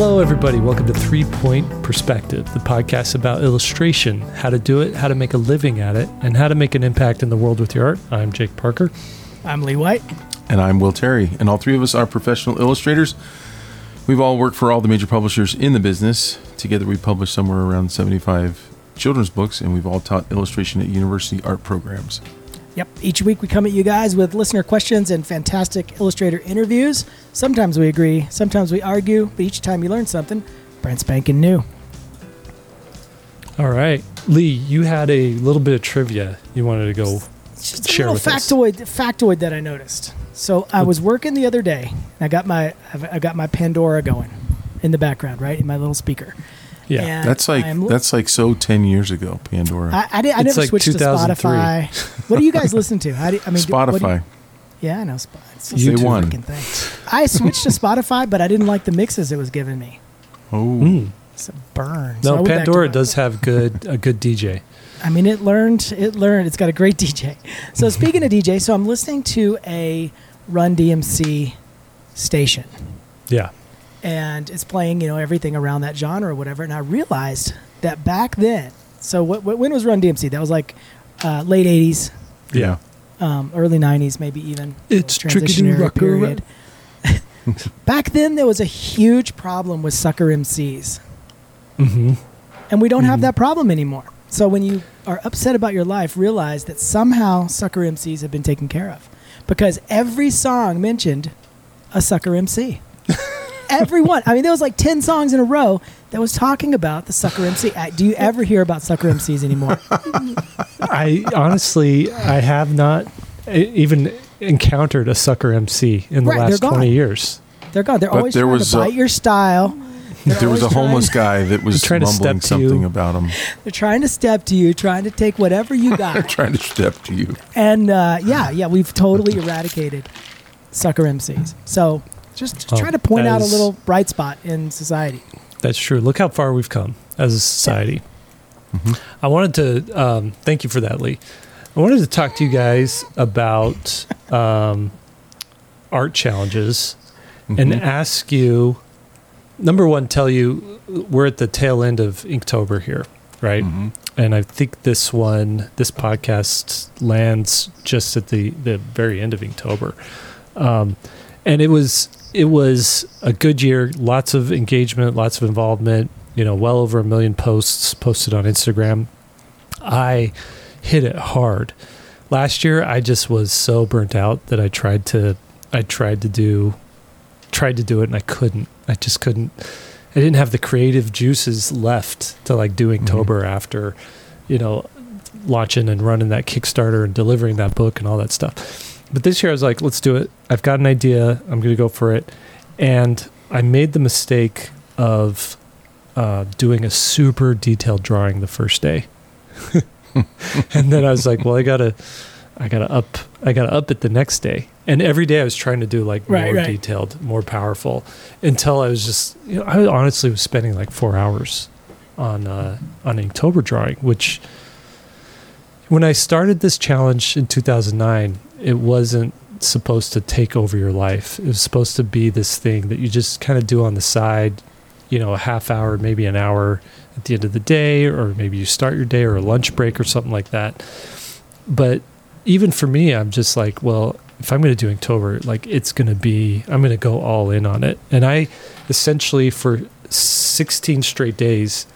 Hello, everybody. Welcome to Three Point Perspective, the podcast about illustration, how to do it, how to make a living at it, and how to make an impact in the world with your art. I'm Jake Parker. I'm Lee White. And I'm Will Terry. And all three of us are professional illustrators. We've all worked for all the major publishers in the business. Together, we published somewhere around 75 children's books, and we've all taught illustration at university art programs. Yep. Each week we come at you guys with listener questions and fantastic illustrator interviews. Sometimes we agree, sometimes we argue, but each time you learn something, brand spanking new. All right. Lee, you had a little bit of trivia you wanted to go It's just a share little with us. factoid, factoid that I noticed. So I was working the other day. And I got my I got my Pandora going in the background, right in my little speaker. Yeah. And That's like I'm- that's like so 10 years ago, Pandora. I, I, did, I never like switched to Spotify. what do you guys listen to? How do, I mean, do- do you- Spotify. yeah, I know. Sp- It's You just a won. freaking thing. I switched to Spotify, but I didn't like the mixes it was giving me. Oh. Mm. It's a burn. No, went back to Pandora does have good a good DJ. I mean, it learned. It learned. It's got a great DJ. So speaking of DJ, so I'm listening to a Run DMC station, Yeah. And it's playing, you know, everything around that genre or whatever. And I realized that back then. So what, what when was Run DMC? That was like uh, late '80s, Yeah. um, early '90s, maybe even. It's Little tricky to transitionary period. back then, there was a huge problem with sucker MCs. Mm-hmm. And we don't have Mhm. that problem anymore. So when you are upset about your life, realize that somehow sucker MCs have been taken care of. Because every song mentioned a sucker MC. every one. I mean, there was like 10 songs in a row that was talking about the sucker MC. Do you ever hear about sucker MCs anymore? I honestly, I have not even encountered a sucker MC in the Right, last 20 years. They're gone. They're But always there trying was, to bite your style. They're There was a always trying- homeless guy that was Trying mumbling step to you. something about him, They're trying to step to you, trying to take whatever you got. They're trying to step to you. And uh, yeah, yeah, we've totally eradicated sucker MCs. So just, just Oh, try to point out a little bright spot in society. That's true. Look how far we've come as a society. I wanted to um, thank you for that, Lee. I wanted to talk to you guys about um, art challenges and Mhm. ask you number one, tell you we're at the tail end of Inktober here, right? Mhm. And I think this one, this podcast lands just at the, the very end of Inktober. Um, and it was it was a good year, lots of engagement, lots of involvement, you know, well over a million posts posted on Instagram. I hit it hard. Last year I just was so burnt out that I tried to I tried to do tried to do it and I couldn't. I just couldn't I didn't have the creative juices left to like do mm-hmm. Inktober after, you know, launching and running that Kickstarter and delivering that book and all that stuff. But this year I was like, let's do it. I've got an idea. I'm going to go for it. And I made the mistake of uh, doing a super detailed drawing the first day. and then I was like, well, I got to I got to up I got to up it the next day. And every day I was trying to do like Right, more right. detailed, more powerful until I was just you know, I honestly was spending like 4 hours on uh on Inktober drawing, which when I started this challenge in 2009, it wasn't supposed to take over your life. It was supposed to be this thing that you just kind of do on the side, you know, a half hour, maybe an hour at the end of the day, or maybe you start your day or a lunch break or something like that. But even for me, I'm just like, well, if I'm going to do October, like it's going to be, I'm going to go all in on it. And I essentially, for 16 straight days,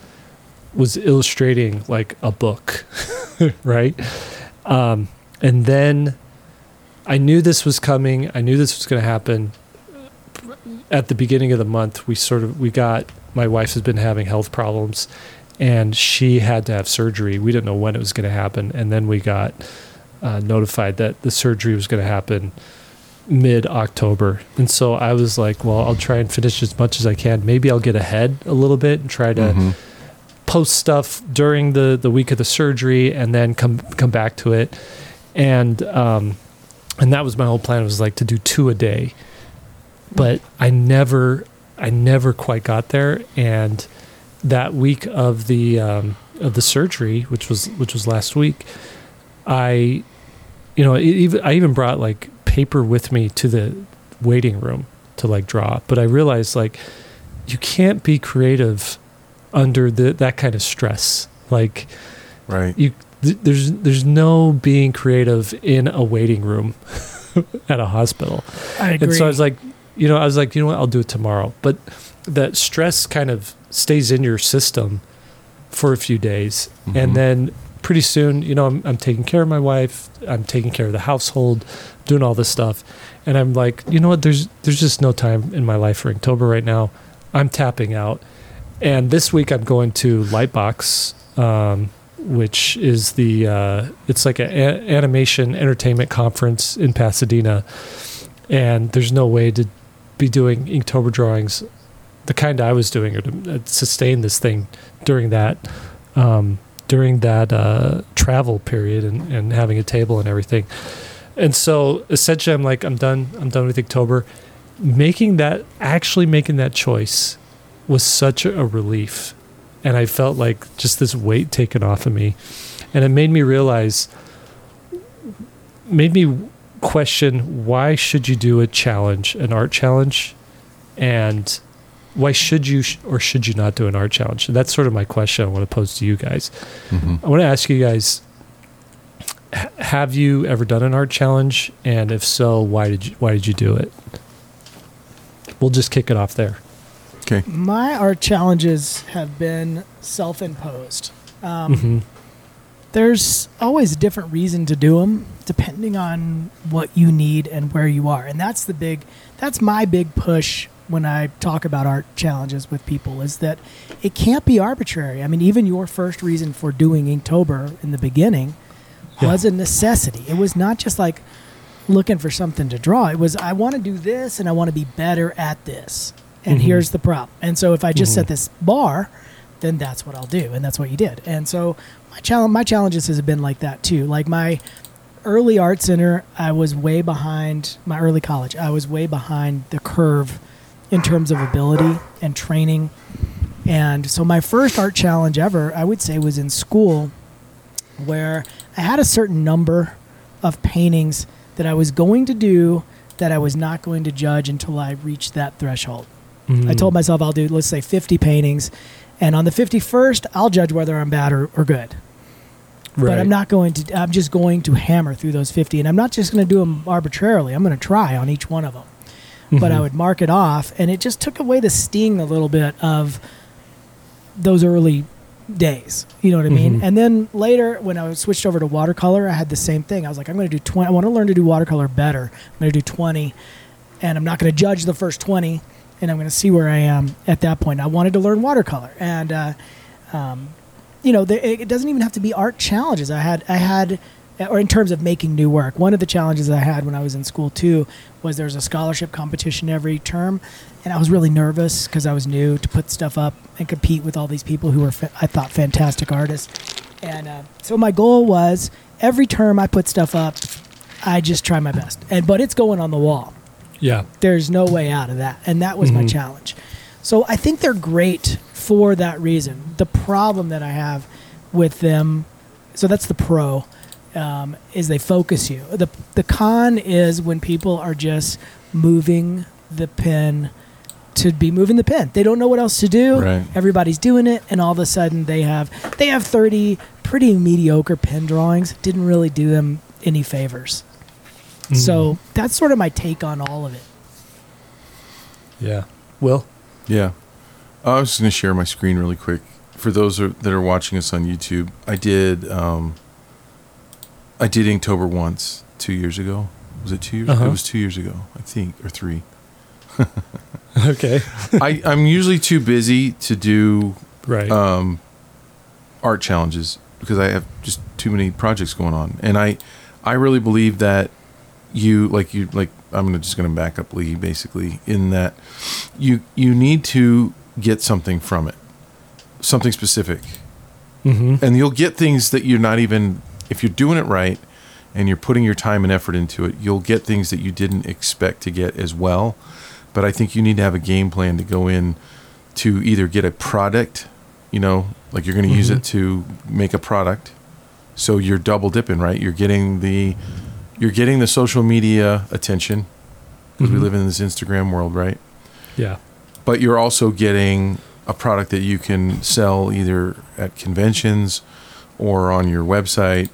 was illustrating like a book, right? Um, and then I knew this was coming. I knew this was going to happen. At the beginning of the month, we sort of we got my wife has been having health problems, and she had to have surgery. We didn't know when it was going to happen, and then we got uh, notified that the surgery was going to happen mid October. And so I was like, well, I'll try and finish as much as I can. Maybe I'll get ahead a little bit and try to Mhm. post stuff during the the week of the surgery and then come come back to it and um and that was my whole plan was like to do two a day but i never i never quite got there and that week of the um of the surgery which was which was last week i you know it even i even brought like paper with me to the waiting room to like draw but i realized like you can't be creative under the, that kind of stress. Like Right. you, th- there's there's no being creative in a waiting room at a hospital. I agree. And so I was like, you know, I was like, you know what, I'll do it tomorrow. But that stress kind of stays in your system for a few days. Mhm. And then pretty soon, you know, I'm, I'm taking care of my wife, I'm taking care of the household, doing all this stuff. And I'm like, you know what, there's there's just no time in my life for Inktober right now. I'm tapping out. And this week I'm going to Lightbox, um, which is the uh, it's like an animation entertainment conference in Pasadena, and there's no way to be doing Inktober drawings, the kind I was doing, or to uh, sustain this thing during that um, during that uh, travel period and, and having a table and everything. And so essentially, I'm like, I'm done. I'm done with Inktober. Making that actually making that choice was such a relief and I felt like just this weight taken off of me. And it made me realize, made me question why should you do a challenge, an art challenge, and why should you sh- or should you not do an art challenge? And that's sort of my question I want to pose to you guys. Mhm. I want to ask you guys: h- Have you ever done an art challenge, and if so, why did you why did you do it? We'll just kick it off there. Okay. My art challenges have been self-imposed. Um, hmm There's always a different reason to do them, depending on what you need and where you are, and that's the big. That's my big push when I talk about art challenges with people is that it can't be arbitrary. I mean, even your first reason for doing Inktober in the beginning Yeah. was a necessity. It was not just like looking for something to draw. It was I want to do this and I want to be better at this. And Mhm. here's the problem. And so if I just Mhm. set this bar, then that's what I'll do, and that's what you did. And so my challenge, my challenges has been like that too. Like my early art center, I was way behind my early college. I was way behind the curve in terms of ability and training. And so my first art challenge ever, I would say, was in school, where I had a certain number of paintings that I was going to do that I was not going to judge until I reached that threshold. Mm-hmm. I told myself I'll do, let's say, 50 paintings. And on the 51st, I'll judge whether I'm bad or, or good. But I'm not going to, I'm just going to hammer through those 50. And I'm not just going to do them arbitrarily. I'm going to try on each one of them. But I Mhm. would mark it off. And it just took away the sting a little bit of those early days. You know what I mean? Mhm. And then later, when I switched over to watercolor, I had the same thing. I was like, I'm going to do 20. I want to learn to do watercolor better. I'm going to do 20. And I'm not going to judge the first 20. And I'm going to see where I am at that point. I wanted to learn watercolor. And, uh, um, you know, it doesn't even have to be art challenges. I had, I had, or in terms of making new work. One of the challenges I had when I was in school too was there's a scholarship competition every term, and I was really nervous because I was new to put stuff up and compete with all these people who were fa- I thought fantastic artists. And uh, so my goal was every term I put stuff up, I just try my best. And but it's going on the wall Yeah. there's no way out of that and that was my Mhm. challenge. So i think they're great for that reason. The problem that i have with them so that's the pro um, is they focus you. The, the con is when people are just moving the pen to be moving the pen. They don't know what else to do. Right. everybody's doing it and all of a sudden they have they have 30 pretty mediocre pen drawings. Didn't really do them any favors Mm. so that's sort of my take on all of it yeah. Will. Yeah. I was just going to share my screen really quick. For those are, that are watching us on YouTube, I did um, I did Inktober once two years ago. Was it two years? Uh-huh. It was two years ago, I think, or three. Okay. I, I'm usually too busy to do Right. um, art challenges because I have just too many projects going on, and I I really believe that you like you like I'm gonna just gonna back up Lee basically in that you you need to get something from it, something specific, mm-hmm. and you'll get things that you're not even if you're doing it right and you're putting your time and effort into it, you'll get things that you didn't expect to get as well. But I think you need to have a game plan to go in to either get a product, you know, like you're going to use Mhm. it to make a product. So you're double dipping, right? You're getting the you're getting the social media attention because Mhm. we live in this Instagram world, right? Yeah. but you're also getting a product that you can sell either at conventions or on your website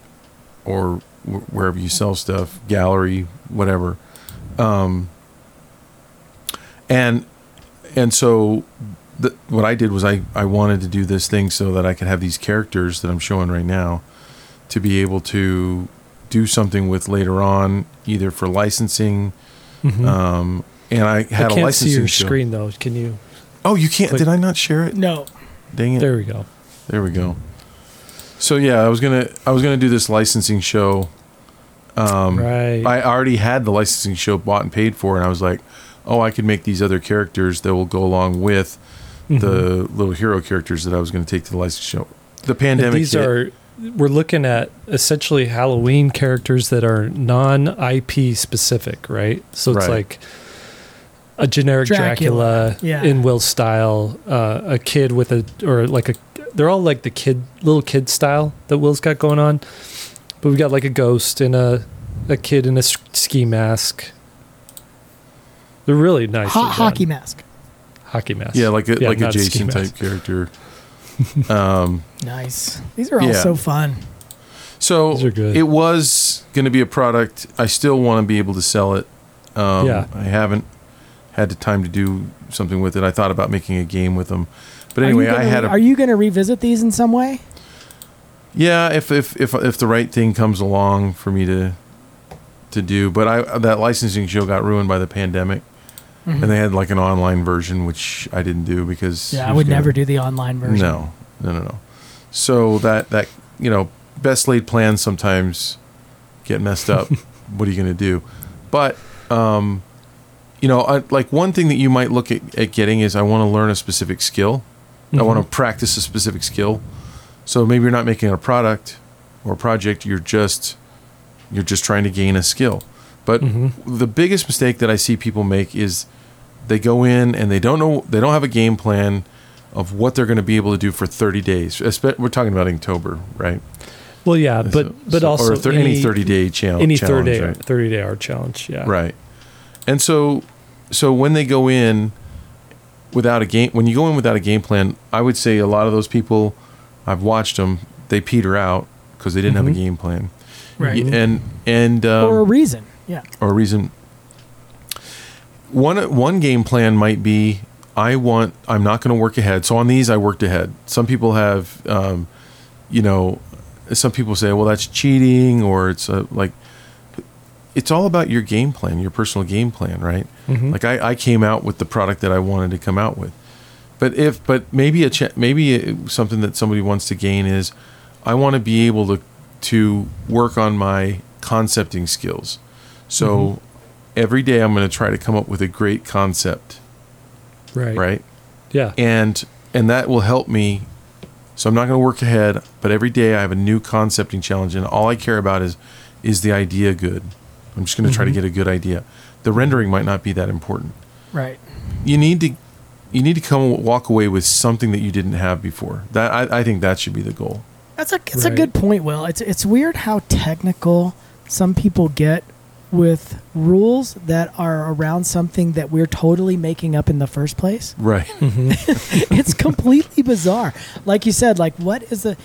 or wh- wherever you sell stuff, gallery, whatever. Um, and and so the, what I did was I, I wanted to do this thing so that I could have these characters that I'm showing right now to be able to do something with later on, either for licensing. Mhm. Um, and I I had a can't licensing see your show. screen though. Can you? Oh, you can't. Click- Did I not share it? No. Dang it. There. There we go. There we go. So yeah, I was gonna I was gonna do this licensing show. Um, right. I already had the licensing show bought and paid for, and I was like, oh, I could make these other characters that will go along with Mhm. the little hero characters that I was going to take to the licensing show. The And pandemic. these hit. are we're looking at essentially Halloween characters that are non IP specific, right? So it's Right. like a generic Dracula, Dracula, yeah. in Will style, uh, a kid with a or like a they're all like the kid little kid style that Will's got going on. But we've got like a ghost and a a kid in a ski mask. They're really nice. Ho- hockey mask. hockey mask. yeah, like a Yeah, like a Jason type mask. character. um, Nice. These are all Yeah. so fun. so These are good. it was going to be a product. I still want to be able to sell it. Um, Yeah. I haven't had the time to do something with it. I thought about making a game with them, but anyway, are you I had a Are you going to revisit these in some way? Yeah, if if if if the right thing comes along for me to to do, but I that licensing show got ruined by the pandemic, Mhm. and they had like an online version, which I didn't do because Yeah, I would gonna- never do the online version. No, no, no, no. So that that you know, best laid plans sometimes get messed up. what are you going to do? But um, you know, I, like one thing that you might look at, at getting is I want to learn a specific skill. I want to practice a specific skill. So maybe you're not making a product or a project. You're just you're just trying to gain a skill. But Mhm. the biggest mistake that I see people make is they go in and they don't know they don't have a game plan of what they're going to be able to do for 30 days. We're talking about October, right? Well, yeah, but So- but so- also or thir- any 30 day challenge. any thirty day right? thirty day art challenge. Yeah. Right. And so so when they go in without a game when you go in without a game plan, I would say a lot of those people I've watched them, they peter out because they didn't have Mhm. a game plan. Right. And and um, or a reason. Yeah. or a reason one one game plan might be I want I'm not going to work ahead. So on these I worked ahead. Some people have um, you know some people say well that's cheating or it's a, like it's all about your game plan, your personal game plan, right? Mhm. Like I, I came out with the product that I wanted to come out with. But if but maybe a ch- maybe something that somebody wants to gain is I want to be able to to work on my concepting skills. So Mhm. every day I'm going to try to come up with a great concept, right. right? Yeah. And and that will help me. So I'm not going to work ahead, but every day I have a new concepting challenge, and all I care about is is the idea good. I'm just going to try to get a good idea. The rendering might not be that important. Right. You need to you need to come walk away with something that you didn't have before. That I, I think that should be the goal. That's a it's a good point, Will. It's it's weird how technical some people get with rules that are around something that we're totally making up in the first place. Right. Mhm. it's completely bizarre. Like you said, like what is the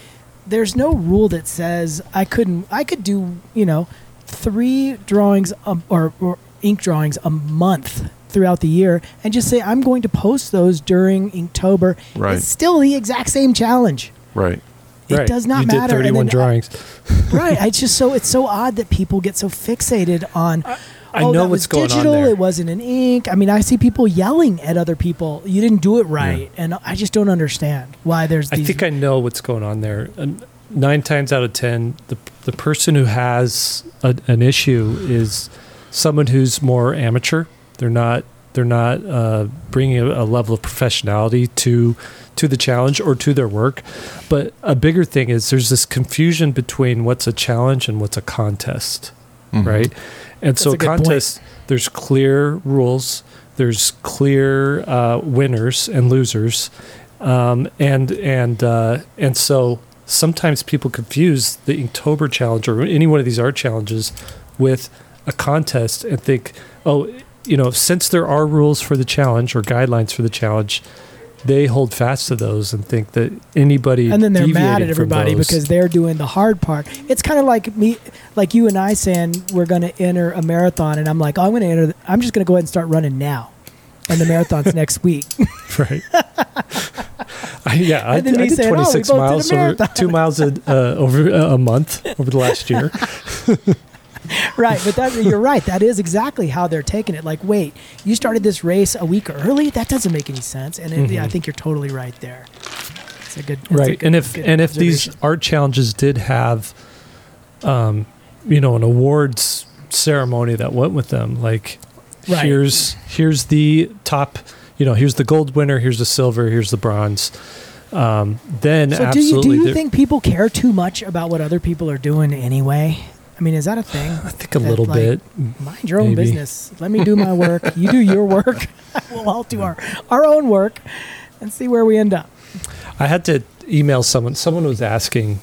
there's no rule that says I couldn't I could do, you know, three drawings um, or, or ink drawings a month throughout the year and just say I'm going to post those during Inktober. Right. It's still the exact same challenge. Right. It Right. does not you matter. Did thirty-one then, uh, drawings. right. It's just so it's so odd that people get so fixated on. I oh, know that what's was going on digital. there. It wasn't an ink. I mean, I see people yelling at other people. You didn't do it right, and I just don't understand why there's I think I know what's going on there. Nine times out of ten, the the person who has a, an issue is someone who's more amateur. They're not they're not uh, bringing a, a level of professionality to to the challenge or to their work. But a bigger thing is there's this confusion between what's a challenge and what's a contest, Mhm. right? And so That's a good point. contest, there's clear rules. There's clear uh, winners and losers, um, and and uh, and so sometimes people confuse the Inktober challenge or any one of these art challenges with a contest and think, oh, you know, since there are rules for the challenge or guidelines for the challenge, they hold fast to those and think that anybody and then they're mad at everybody those- because they're doing the hard part. It's kind of like me, like you and I saying we're going to enter a marathon, and I'm like, oh, I'm going to enter. I'm just going to go ahead and start running now, and the marathon's next week. right. I, yeah, I, I did saying, "Oh, 26 both did a miles over two miles a, uh, over uh, a month over the last year. right, but that, you're right. That is exactly how they're taking it. Like, wait, you started this race a week early? That doesn't make any sense. And it, yeah, I think you're totally right there. It's a good it's a right good- and if and if these art challenges did have um you know an awards ceremony that went with them like Right. here's here's the top you know here's the gold winner here's the silver here's the bronze um then So do you do you think people care too much about what other people are doing anyway? I mean, is that a thing? i think a that, little like, bit Mind your own Maybe. business. Let me do my work. You do your work. we'll all do our, our own work and see where we end up. I had to email someone. Someone was asking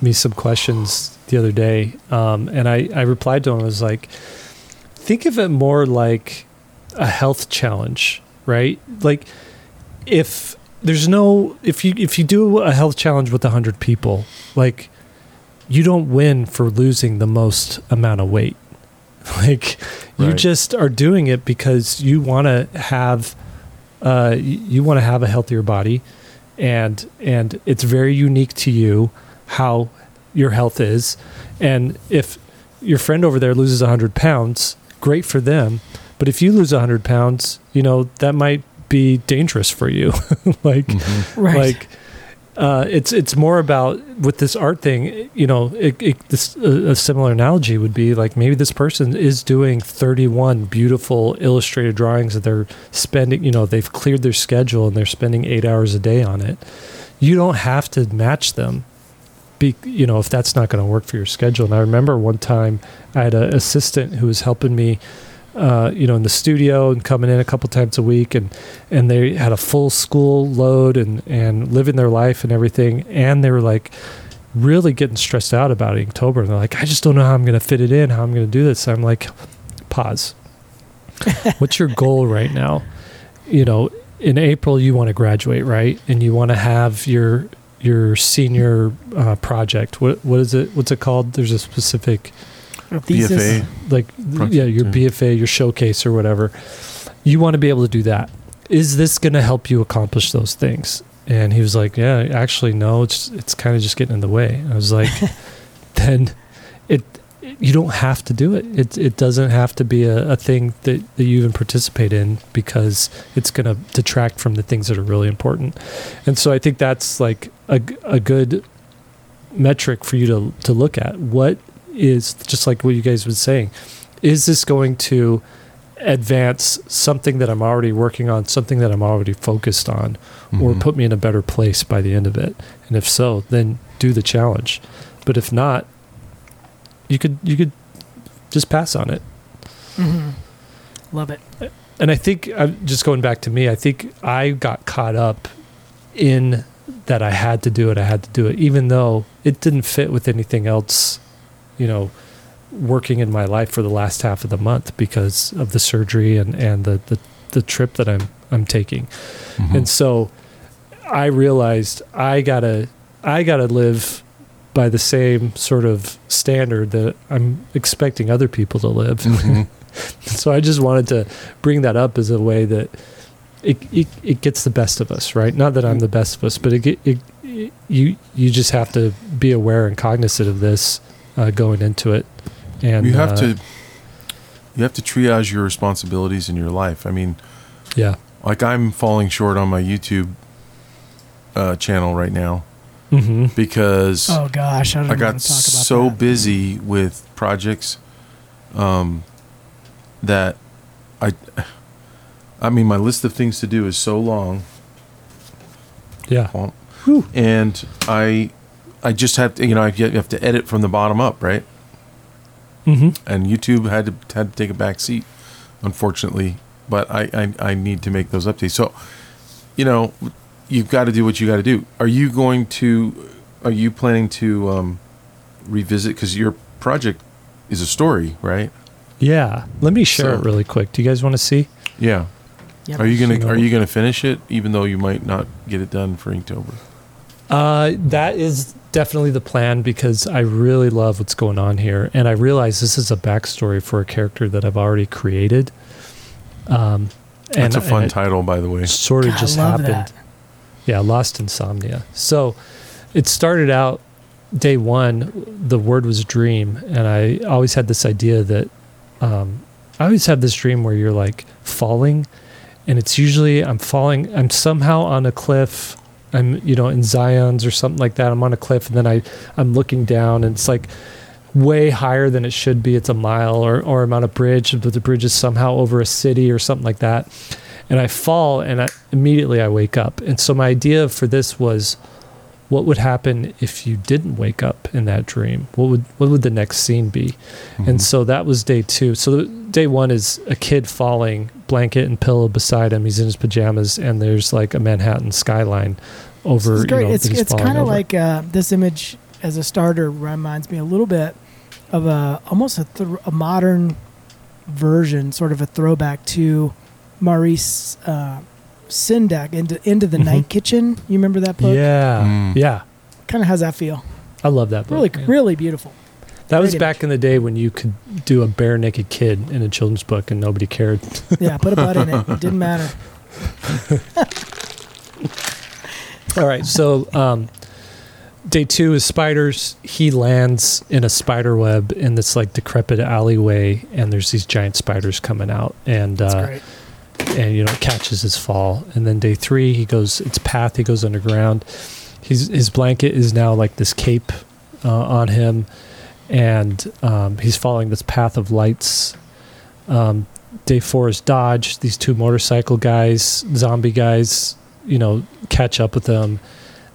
me some questions the other day, um, and I, I replied to him. I was like, think of it more like a health challenge, right? Like if there's no if you if you do a health challenge with hundred people, like you don't win for losing the most amount of weight. Like you Right. just are doing it because you want to have uh, you, you want to have a healthier body and and it's very unique to you how your health is and if your friend over there loses 100 pounds great for them but if you lose 100 pounds you know that might be dangerous for you like Mhm. Right. like uh, it's it's more about with this art thing you know it, it, this a, a similar analogy would be like maybe this person is doing 31 beautiful illustrated drawings that they're spending you know they've cleared their schedule and they're spending eight hours a day on it. You don't have to match them be you know if that's not going to work for your schedule. And i remember one time i had an assistant who was helping me uh, you know in the studio and coming in a couple times a week and and they had a full school load and and living their life and everything and they were like really getting stressed out about October and they're like I just don't know how I'm going to fit it in how I'm going to do this. I'm like pause. What's your goal right now? You know in April you want to graduate right? And you want to have your your senior uh, project. What what is it what's it called? There's a specific Thesis. BFA. like yeah your yeah. bfa your showcase or whatever you want to be able to do that is this going to help you accomplish those things and he was like yeah actually no it's it's kind of just getting in the way i was like then it you don't have to do it it, it doesn't have to be a, a thing that, that you even participate in because it's going to detract from the things that are really important and so i think that's like a a good metric for you to to look at what is just like what you guys been saying is this going to advance something that i'm already working on something that i'm already focused on or Mhm. put me in a better place by the end of it and if so then do the challenge but if not you could you could just pass on it hmm Love it. and I think I'm just going back to me. I think I got caught up in that I had to do it. I had to do it, even though it didn't fit with anything else. You know, working in my life for the last half of the month because of the surgery and and the the, the trip that I'm I'm taking. Mhm. And so I realized I gotta I gotta live by the same sort of standard that I'm expecting other people to live. Mhm. So I just wanted to bring that up as a way that it, it, it gets the best of us, right? Not that I'm the best of us, but it, it, it you you just have to be aware and cognizant of this uh, going into it. And you have uh, to you have to triage your responsibilities in your life. I mean, yeah, like I'm falling short on my YouTube uh, channel right now hmm because Oh gosh, I don't I got to talk about so that. busy with projects um, that I I mean my list of things to do is so long yeah, and I I just have to you know I you have to edit from the bottom up right hmm and YouTube had to had to take a back seat, unfortunately. But I, I I need to make those updates. So, you know, you've got to do what you got to do. Are you going to? Are you planning to um, revisit? Because your project is a story, right? Yeah. Let me share So- it really quick. Do you guys want to see? Yeah. Yep. Are you gonna Are you gonna finish it, even though you might not get it done for Inktober? Uh, that is definitely the plan because I really love what's going on here, and I realize this is a backstory for a character that I've already created. Um, and That's a fun and title, by the way. it sort of God, just happened. that. Yeah, Lost Insomnia. So it started out day one, the word was dream. And I always had this idea that um, I always have this dream where you're like falling. And it's usually I'm falling, I'm somehow on a cliff. I'm, you know, in Zion's or something like that. I'm on a cliff and then I, I'm looking down and it's like way higher than it should be. It's a mile or, or I'm on a bridge, but the bridge is somehow over a city or something like that and I fall and I, immediately I wake up. And so my idea for this was what would happen if you didn't wake up in that dream? What would what would the next scene be? Mhm. And so that was day 2. So the, day 1 is a kid falling, blanket and pillow beside him. He's in his pajamas and there's like a Manhattan skyline over It's great. you know, it's it's kind of like uh, this image as a starter reminds me a little bit of a almost a, th- a modern version, sort of a throwback to Maurice uh, Sendak into into the Mhm. Night Kitchen. You remember that book? Yeah. Mm. Yeah. Kind of how's that feel? I love that book. Really, man. really beautiful. That was great back in the day when you could do a bare naked kid in a children's book and nobody cared. Yeah, put a butt in it. It didn't matter. All right, so um, day two is spiders. He lands in a spider web in this like decrepit alleyway, and there's these giant spiders coming out, and That's uh, great. And you know catches his fall. And then day three, he goes it's path. He goes underground. He's his blanket is now like this cape uh, on him, and um, he's following this path of lights. Um, day four is dodge. These two motorcycle guys, zombie guys, you know, catch up with them.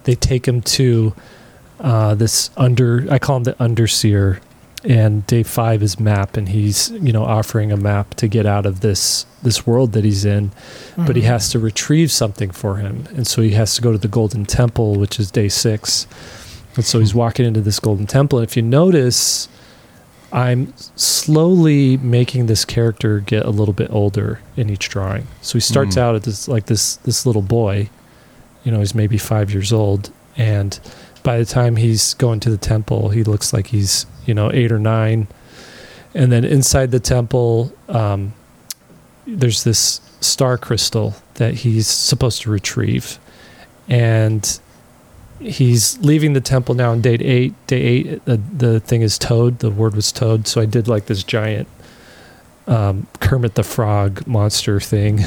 They take him to uh, this under. I call him the underseer. And day five is map, and he's you know offering a map to get out of this this world that he's in but he Mhm. has to retrieve something for him. And so he has to go to the Golden Temple, which is day six. And so he's walking into this Golden Temple. And if you notice, I'm slowly making this character get a little bit older in each drawing. So he starts Mm. out at this like this this little boy, you know, he's maybe five years old, and by the time he's going to the temple, he looks like he's you know eight or nine. And then inside the temple, um, there's this star crystal that he's supposed to retrieve, and he's leaving the temple now on day eight. Day eight, the, the thing is toad. The word was toad. So I did like this giant um, Kermit the Frog monster thing.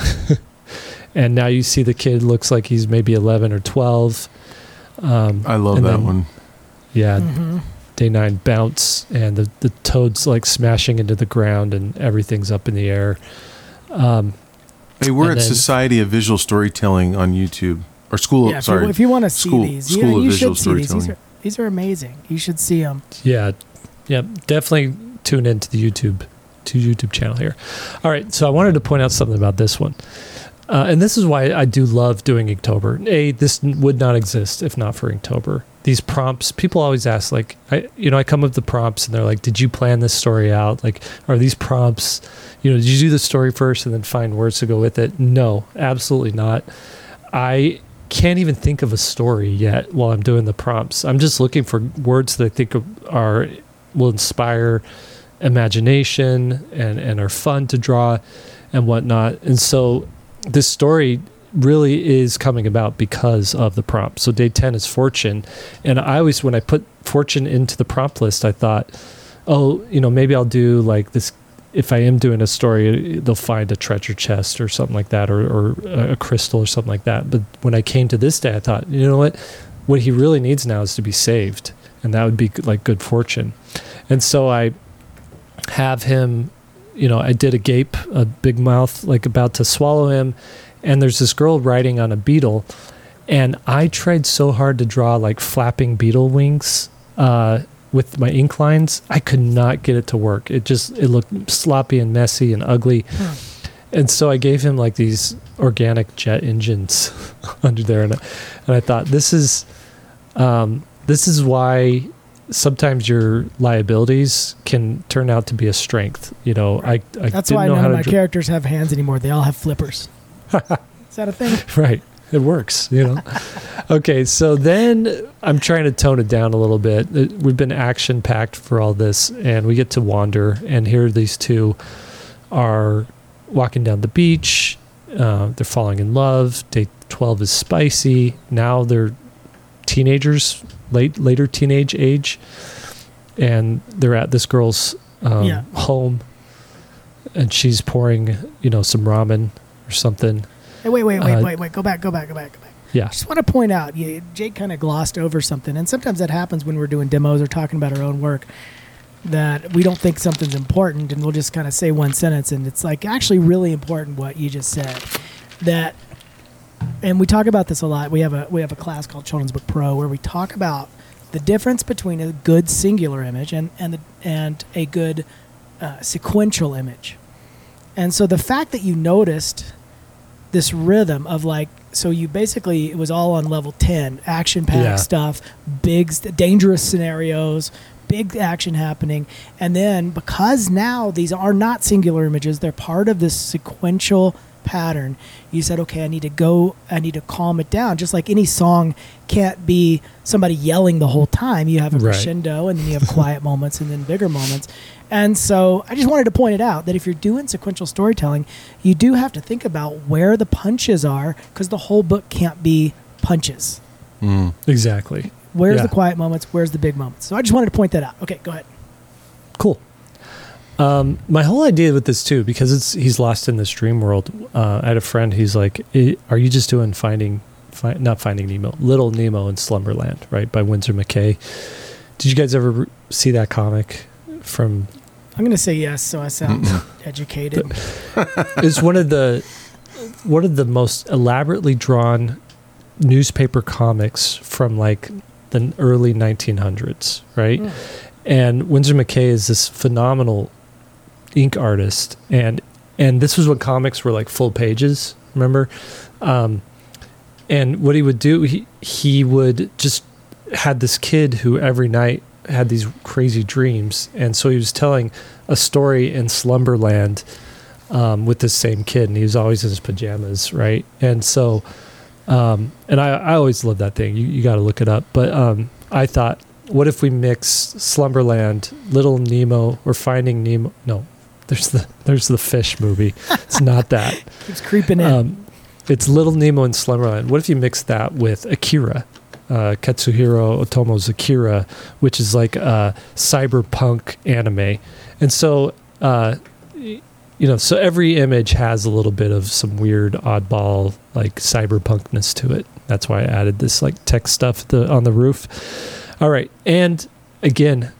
and now you see the kid looks like he's maybe 11 or 12. Um, I love that then- one. Yeah, Mhm. day nine bounce, and the, the toad's like smashing into the ground, and everything's up in the air. Um, Hey, we're at then- Society of Visual Storytelling on YouTube or School. Yeah, if sorry, you, if you want to see School- these, School yeah, of you Visual should see these. These Storytelling. are these are amazing. You should see them. Yeah, yeah, definitely tune into the YouTube to YouTube channel here. All right, so I wanted to point out something about this one, uh, and this is why I do love doing Inktober. A, this would not exist if not for Inktober. These prompts, people always ask, like, I, you know, I come up with the prompts, and they're like, "Did you plan this story out? Like, are these prompts, you know, did you do the story first and then find words to go with it?" No, absolutely not. I can't even think of a story yet while I'm doing the prompts. I'm just looking for words that I think are will inspire imagination and and are fun to draw and whatnot. And so this story really is coming about because of the prompt. So day 10 is fortune. And I always when I put fortune into the prompt list, I thought, oh, you know, maybe I'll do like this if I am doing a story, they'll find a treasure chest or something like that, or, or a crystal or something like that. But when I came to this day, I thought, you know what? What he really needs now is to be saved, and that would be like good fortune. And so I have him, you know, I did a gape, a big mouth, like about to swallow him, and there's this girl riding on a beetle, and I tried so hard to draw like flapping beetle wings. Uh, with my ink lines, I could not get it to work. It just it looked sloppy and messy and ugly. And so I gave him like these organic jet engines under there, and I, and I thought this is um, this is why sometimes your liabilities can turn out to be a strength. You know, I, I That's didn't why know none of my dr- characters have hands anymore. They all have flippers. Is that a thing? Right. It works, you know. okay, so then I'm trying to tone it down a little bit. We've been action packed for all this, and we get to wander, and here these two are walking down the beach. Uh, they're falling in love. Day 12 is spicy. Now they're teenagers, late later teenage age, and they're at this girl's um, Yeah. home, and she's pouring, you know, some ramen or something. Hey, wait, wait, wait, Uh, wait, wait. Go back, go back, go back, go back. Yeah. I just want to point out, you, Jake kind of glossed over something, and sometimes that happens when we're doing demos or talking about our own work. That we don't think something's important, and we'll just kind of say one sentence, and it's like actually really important what you just said. That, and we talk about this a lot. We have a we have a class called Children's Book Pro where we talk about the difference between a good singular image and and the, and a good uh, sequential image. And so the fact that you noticed this rhythm of like so you basically it was all on level 10 action packed Yeah. stuff big dangerous scenarios big action happening and then because now these are not singular images they're part of this sequential pattern you said okay i need to go i need to calm it down just like any song can't be somebody yelling the whole time you have a Right. crescendo and then you have quiet moments and then bigger moments and so I just wanted to point it out that if you're doing sequential storytelling, you do have to think about where the punches are because the whole book can't be punches. Mm. Exactly. Where's Yeah. the quiet moments? Where's the big moments? So I just wanted to point that out. Okay, go ahead. Cool. Um, my whole idea with this too, because it's he's lost in this dream world. Uh, I had a friend. He's like, "Are you just doing Finding, fi- not Finding Nemo, Little Nemo in Slumberland, right?" By Winsor McCay. Did you guys ever re- see that comic? From I'm going to say yes, so I sound educated. it's one of the one of the most elaborately drawn newspaper comics from like the early 1900s, right? Mm. and Winsor McCay is this phenomenal ink artist, and and this was when comics were like full pages. Remember, um, and what he would do, he he would just had this kid who every night had these crazy dreams, and so he was telling a story in Slumberland um, with this same kid, and he was always in his pajamas, right? And so, um, and I, I always love that thing. You, you got to look it up. But um, I thought, what if we mix Slumberland, Little Nemo, or Finding Nemo? No, there's the there's the fish movie. It's not that. Keeps creeping in. Um, it's Little Nemo and Slumberland. What if you mix that with Akira, uh, Katsuhiro Otomo's Akira, which is like a cyberpunk anime, and so uh, you know, so every image has a little bit of some weird, oddball, like cyberpunkness to it. That's why I added this like tech stuff the, on the roof. All right, and again,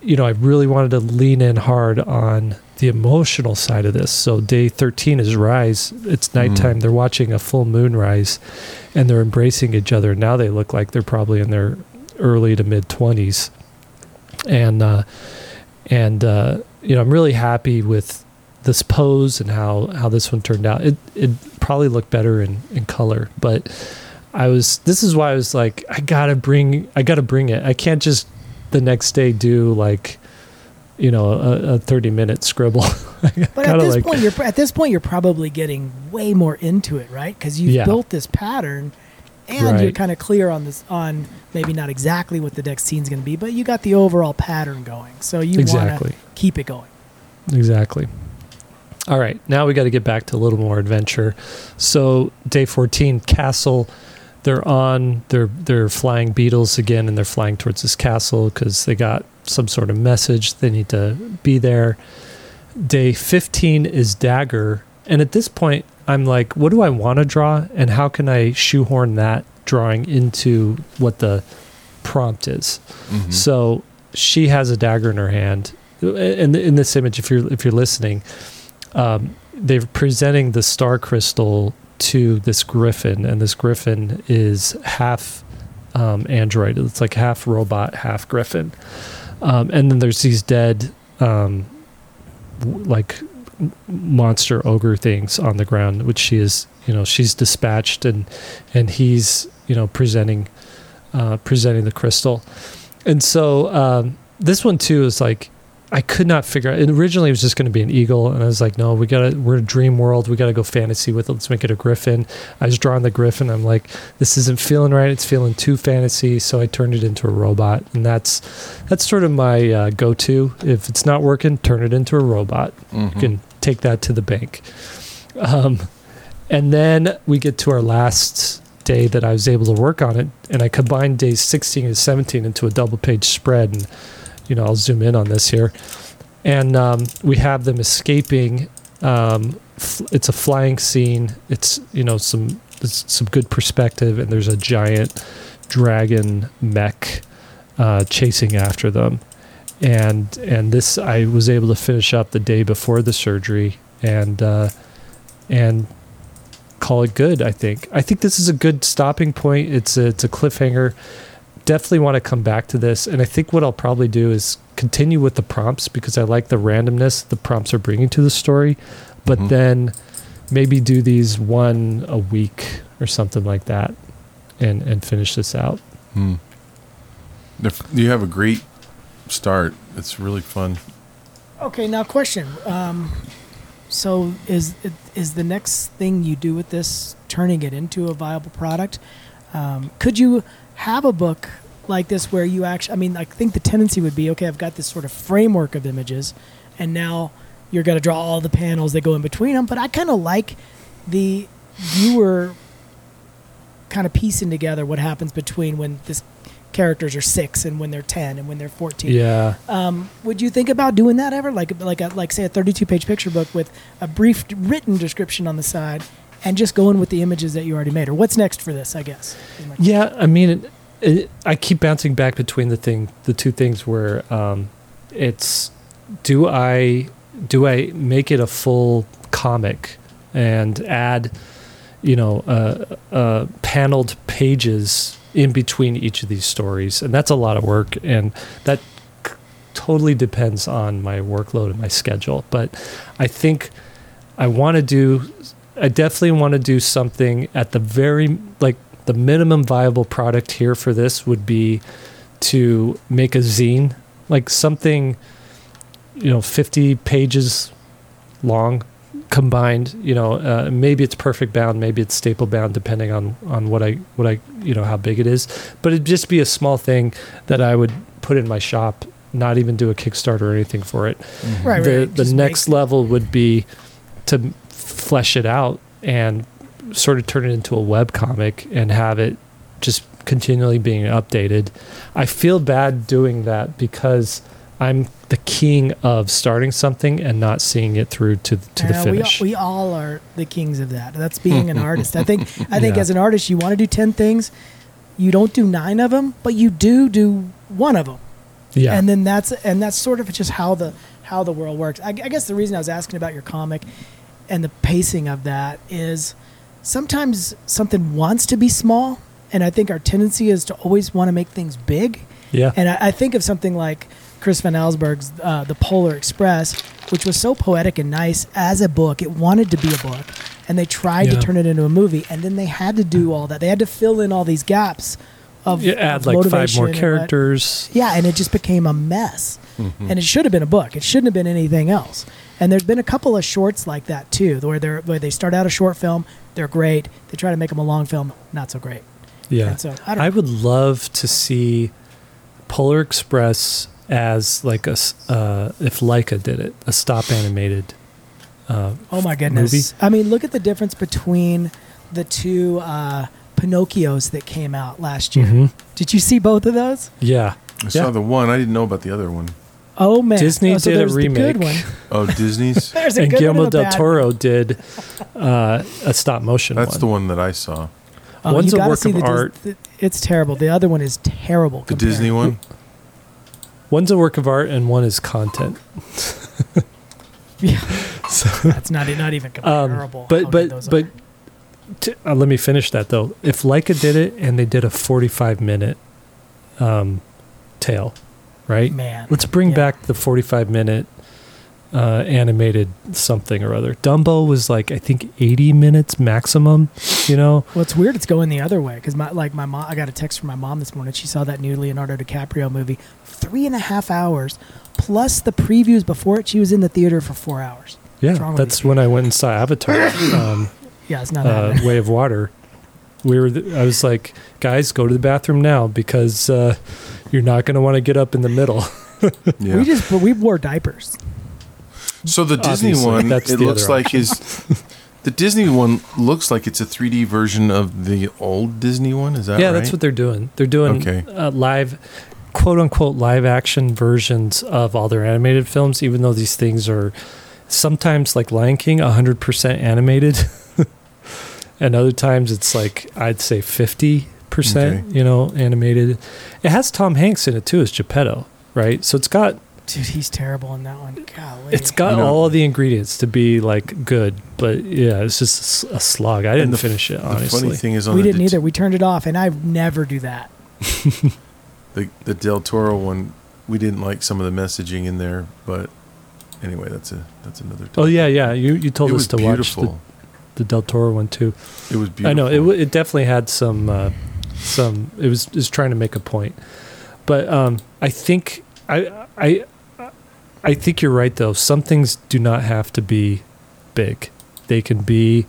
you know, I really wanted to lean in hard on the emotional side of this. So day 13 is rise. It's nighttime. They're watching a full moon rise and they're embracing each other. Now they look like they're probably in their early to mid 20s. And uh and uh you know, I'm really happy with this pose and how how this one turned out. It it probably looked better in in color, but I was this is why I was like I got to bring I got to bring it. I can't just the next day do like you know a, a 30 minute scribble but at this like- point, you're at this point you're probably getting way more into it, right? Because you've Yeah. built this pattern, and you're kind of clear on this on maybe not exactly what the next scene's going to be, but you got the overall pattern going. So you want to keep it going. exactly all right now we got to get back to a little more adventure so day 14 castle they're on they're they're flying beetles again and they're flying towards this castle because they got some sort of message they need to be there day 15 is dagger and at this point i'm like what do i want to draw and how can i shoehorn that drawing into what the prompt is Mhm. so she has a dagger in her hand. In, in this image, if you're if you're listening, um, they're presenting the star crystal to this griffin, and this griffin is half um, android. It's like half robot, half griffin. Um, and then there's these dead, um, w- like monster ogre things on the ground, which she is, you know, she's dispatched, and and he's, you know, presenting uh, presenting the crystal. And so um, this one too is like I could not figure out. And originally, it was just going to be an eagle, and I was like, "No, we got to. We're a dream world. We got to go fantasy with it. Let's make it a griffin." I was drawing the griffin. I'm like, "This isn't feeling right. It's feeling too fantasy." So I turned it into a robot, and that's that's sort of my uh, go-to. If it's not working, turn it into a robot. Mhm. You can take that to the bank. Um, and then we get to our last day that I was able to work on it, and I combined days 16 and 17 into a double page spread. And, you know, I'll zoom in on this here. And um, we have them escaping. Um, f- it's a flying scene. It's, you know, some, some good perspective, and there's a giant dragon mech uh, chasing after them. And and this I was able to finish up the day before the surgery, and uh, and call it good. I think. I think this is a good stopping point. It's a, it's a cliffhanger. Definitely want to come back to this, and I think what I'll probably do is continue with the prompts because I like the randomness the prompts are bringing to the story, but Mhm. then maybe do these one a week or something like that, and and finish this out. Hmm. If- You have a great start. It's really fun. Okay, now question. Um, so is is the next thing you do with this turning it into a viable product? Um, could you have a book like this where you actually? I mean, I think the tendency would be okay. I've got this sort of framework of images, and now you're going to draw all the panels that go in between them. But I kind of like the viewer kind of piecing together what happens between when this characters are six and when they're ten and when they're fourteen. Yeah. Um, would you think about doing that ever? Like like a, like say a 32 page picture book with a brief written description on the side, and just going with the images that you already made. Or what's next for this? I guess. Yeah, I mean, it, it, I keep bouncing back between the thing, the two things where um, it's do I do I make it a full comic and add, you know, uh, uh, paneled pages in between each of these stories, and that's a lot of work, and that totally depends on my workload and my schedule. But I think I want to do. I definitely want to do something at the very like the minimum viable product here for this would be to make a zine, like something, you know, 50 pages long combined, you know, uh, maybe it's perfect bound, maybe it's staple bound, depending on, on what I, what I, you know, how big it is, but it'd just be a small thing that I would put in my shop, not even do a Kickstarter or anything for it. Right, the right. the Just next make- level would be to flesh it out and sort of turn it into a web comic and have it just continually being updated. I feel bad doing that because I'm the king of starting something and not seeing it through to to the Yeah, we, finish. we all are the kings of that. That's being an artist. I think. I think Yeah. as an artist, you want to do ten things. You don't do nine of them, but you do do one of them. yeah. and then that's and that's sort of just how the how the world works. I, I guess the reason I was asking about your comic and the pacing of that is sometimes something wants to be small, and I think our tendency is to always want to make things big. yeah. And I, I think of something like Chris Van Allsburg's uh, The Polar Express, which was so poetic and nice as a book. It wanted to be a book, and they tried to turn it into a movie, and then they had to do all that. They had to fill in all these gaps of, You add of like five motivation more and characters. yeah, and it just became a mess. Mm-hmm. And it should have been a book. It shouldn't have been anything else. And there's been a couple of shorts like that too, where they where they start out a short film, they're great. They try to make them a long film, not so great. Yeah. And so I don't. I would love to see Polar Express as like a s- uh, if Laika did it, a stop animated. Uh, oh my goodness! movie. I mean, look at the difference between the two uh, Pinocchios that came out last year. mhm. Did you see both of those? Yeah, I Yeah. saw the one. I didn't know about the other one. Oh man! Disney oh, so did a there's the good remake. one. Oh, Disney's. There's a and good one Guillermo and a del Toro one. did uh, a stop motion That's one. the one that I saw. Oh, One's you a gotta work see of the Dis- art. it's terrible. The other one is terrible. The compared. Disney one. One's a work of art and one is content. Yeah, So, that's not not even um, comparable. how but but but t- uh, let me finish that though. If Laika did it and they did a forty-five minute um, tale, right? man, Let's bring Yeah. back the 45 minute uh, animated something or other. Dumbo was like I think 80 minutes maximum. You know, Well, it's weird. It's going the other way because my like my mom. I got a text from my mom this morning. She saw that new Leonardo DiCaprio movie, three and a half hours, plus the previews before it. She was in the theater for four hours. yeah, that's when I went and saw Avatar, um, Yeah, it's not uh. Way of Water. We were. th- I was like, guys, go to the bathroom now because uh, you're not going to want to get up in the middle. Yeah. We just but we wore diapers. so the Disney Obviously, one, that's it looks other like is the Disney one looks like it's a 3D version of the old Disney one. Is that yeah, right? that's what they're doing. They're doing Okay. uh, live, quote unquote, live action versions of all their animated films, even though these things are sometimes like Lion King, 100% animated. and other times it's like, I'd say 50%, Okay. you know, animated. It has Tom Hanks in it too as Geppetto, right? So it's got Dude, he's terrible in that one. Golly. it's got You know- all the ingredients to be like good, but yeah, it's just a slug. I didn't the finish it Honestly, The honestly. funny thing is on we the, didn't Det- either. We turned it off, and I never do that. the the Del Toro one. We didn't like some of the messaging in there, but anyway, that's a that's another. Oh, topic. Oh yeah, yeah. You you told it us was to beautiful. watch the, the Del Toro one too. it was beautiful. I know it it definitely had some uh, some it was is trying to make a point, but um, I think I I I think you're right though. Some things do not have to be big; they can be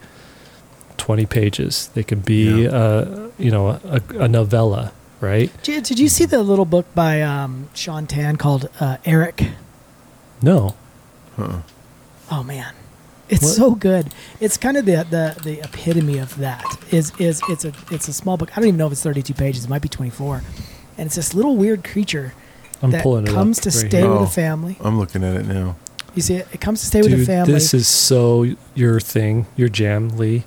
twenty pages. They can be Yeah. uh, you know a, a novella, right? Did, did you see the little book by um, Sean Tan called uh, Eric? No, Uh-uh. Oh man, it's What? so good. It's kind of the, the the epitome of that. Is is it's a it's a small book. I don't even know if it's 32 pages. It might be 24. And it's this little weird creature I'm that pulling it comes up to right stay here. with Oh. a family. I'm looking at it now. You see it? It comes to stay with a Dude, family. this is so your thing, your jam, Lee.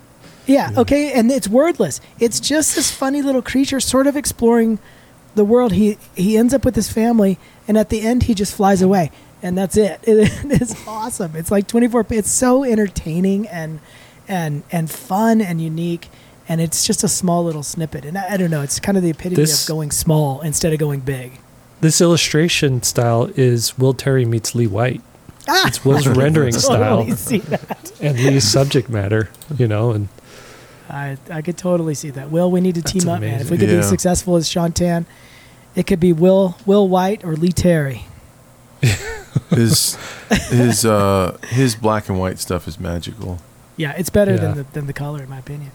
Yeah, Yeah. okay, and it's wordless. It's just this funny little creature sort of exploring the world. He he ends up with his family and at the end he just flies away. And that's it. It is awesome. It's like 24 it's so entertaining and and and fun and unique and it's just a small little snippet. And I, I don't know, it's kind of the epitome This- of going small instead of going big. This illustration style is Will Terry meets Lee White. Ah, It's Will's rendering style totally see that. and Lee's subject matter, you know, and I I could totally see that. Will, we need to That's team up, man. If we could be Yeah. as successful as Sean Tan, it could be Will Will White or Lee Terry. His his uh his black and white stuff is magical. Yeah, it's better Yeah. than the than the color, in my opinion.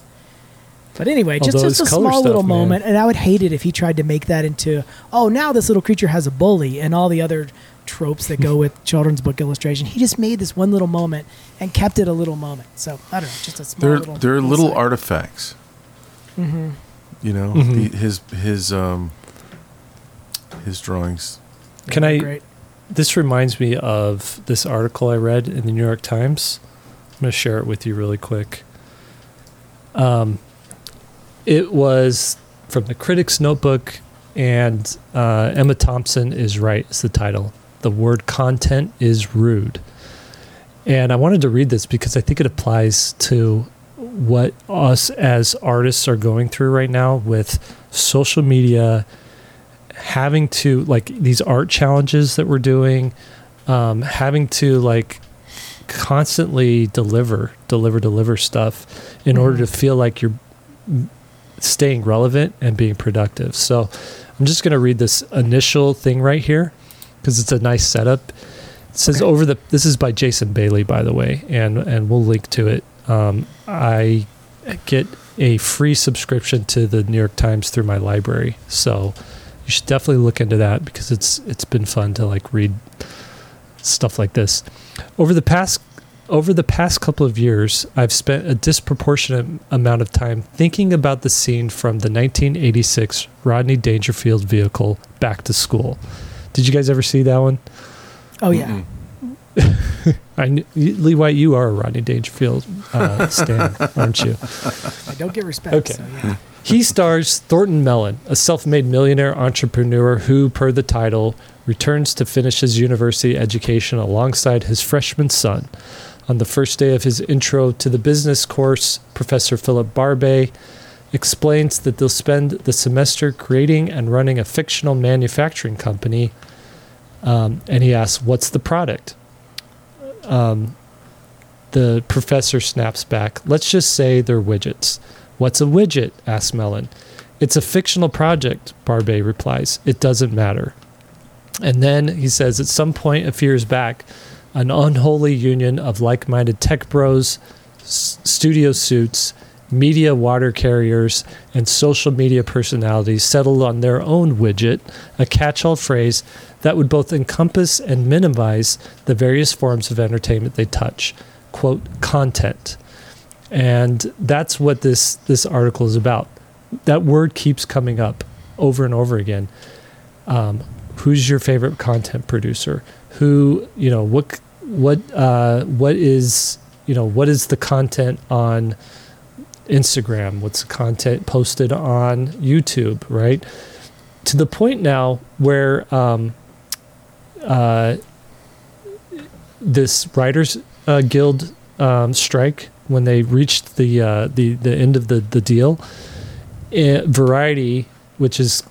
But anyway, just, Although just a small stuff, little man. moment, and I would hate it if he tried to make that into oh now this little creature has a bully and all the other tropes that go with children's book illustration. He just made this one little moment and kept it a little moment. So I don't know, just a small They're little. they're little artifacts. Mm-hmm. You know, Mhm. the, his his um his drawings. Can I- Great. This reminds me of this article I read in the New York Times. I'm going to share it with you really quick. Um, it was from the Critic's Notebook, and uh, Emma Thompson is right. Is the title. The word content is rude, and I wanted to read this because I think it applies to what us as artists are going through right now with social media having to like these art challenges that we're doing um, having to like constantly deliver deliver deliver stuff in order to feel like you're staying relevant and being productive. So i'm just going to read this initial thing right here because it's a nice setup. It says Okay. over the this is by jason bailey by the way and and we'll link to it. Um, i get a free subscription to the new york times through my library. So you should definitely look into that because it's it's been fun to like read stuff like this. Over the past over the past couple of years, I've spent a disproportionate amount of time thinking about the scene from the 1986 Rodney Dangerfield vehicle Back to School. Did you guys ever see that one? Oh yeah. I kn- Lee White, you are a Rodney Dangerfield uh, stan, aren't you? I don't get respect. Okay. So, yeah. He stars Thornton Mellon, a self made millionaire entrepreneur who, per the title, returns to finish his university education alongside his freshman son. On the first day of his intro to the business course, Professor Philip Barbay explains that they'll spend the semester creating and running a fictional manufacturing company. Um, and he asks, What's the product? um, the professor snaps back. Let's just say they're widgets. What's a widget? asks Mellon. It's a fictional project, Barbay replies. It doesn't matter. And then he says, at some point a few years back, an unholy union of like minded tech bros, s- studio suits, media water carriers, and social media personalities settled on their own widget, a catch all phrase that would both encompass and minimize the various forms of entertainment they touch. Quote, content. And that's what this, this article is about. That word keeps coming up over and over again. Um, who's your favorite content producer? Who, you know, what, what, uh, what is, you know, what is the content on Instagram? What's the content posted on YouTube, right? To the point now where um, uh, this Writers uh, Guild um, strike, when they reached the uh, the the end of the the deal, eh, Variety, which is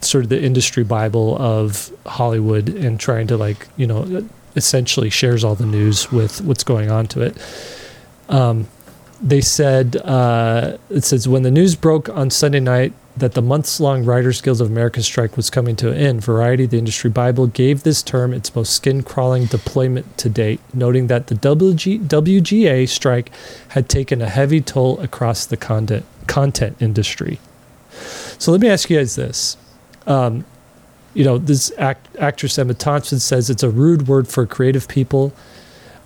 sort of the industry bible of Hollywood and trying to like you know essentially shares all the news with what's going on to it. Um, they said uh, it says when the news broke on Sunday night that the months-long Writers Guild of America strike was coming to an end, Variety, the industry bible, gave this term its most skin-crawling deployment to date, noting that the WG- WGA strike had taken a heavy toll across the content content industry. So let me ask you guys this: um, you know, this act, actress Emma Thompson says it's a rude word for creative people.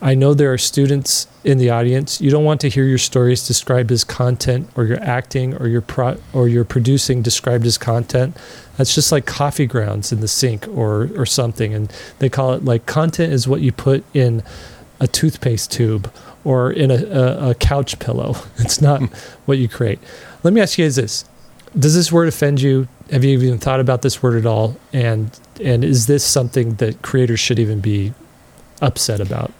I know there are students in the audience. You don't want to hear your stories described as content, or your acting, or your pro, or your producing described as content. That's just like coffee grounds in the sink, or or something. And they call it like content is what you put in a toothpaste tube or in a, a, a couch pillow. It's not hmm. what you create. Let me ask you guys this: Does this word offend you? Have you even thought about this word at all? And and is this something that creators should even be upset about?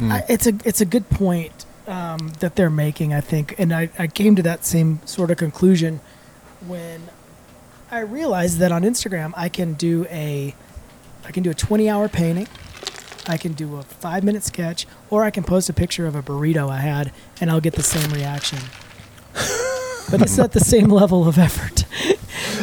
Hmm. I, it's a it's a good point um, that they're making, I think, and I, I came to that same sort of conclusion when I realized that on Instagram I can do a I can do a 20 hour painting, I can do a five minute sketch, or I can post a picture of a burrito I had, and I'll get the same reaction. but it's not the same level of effort.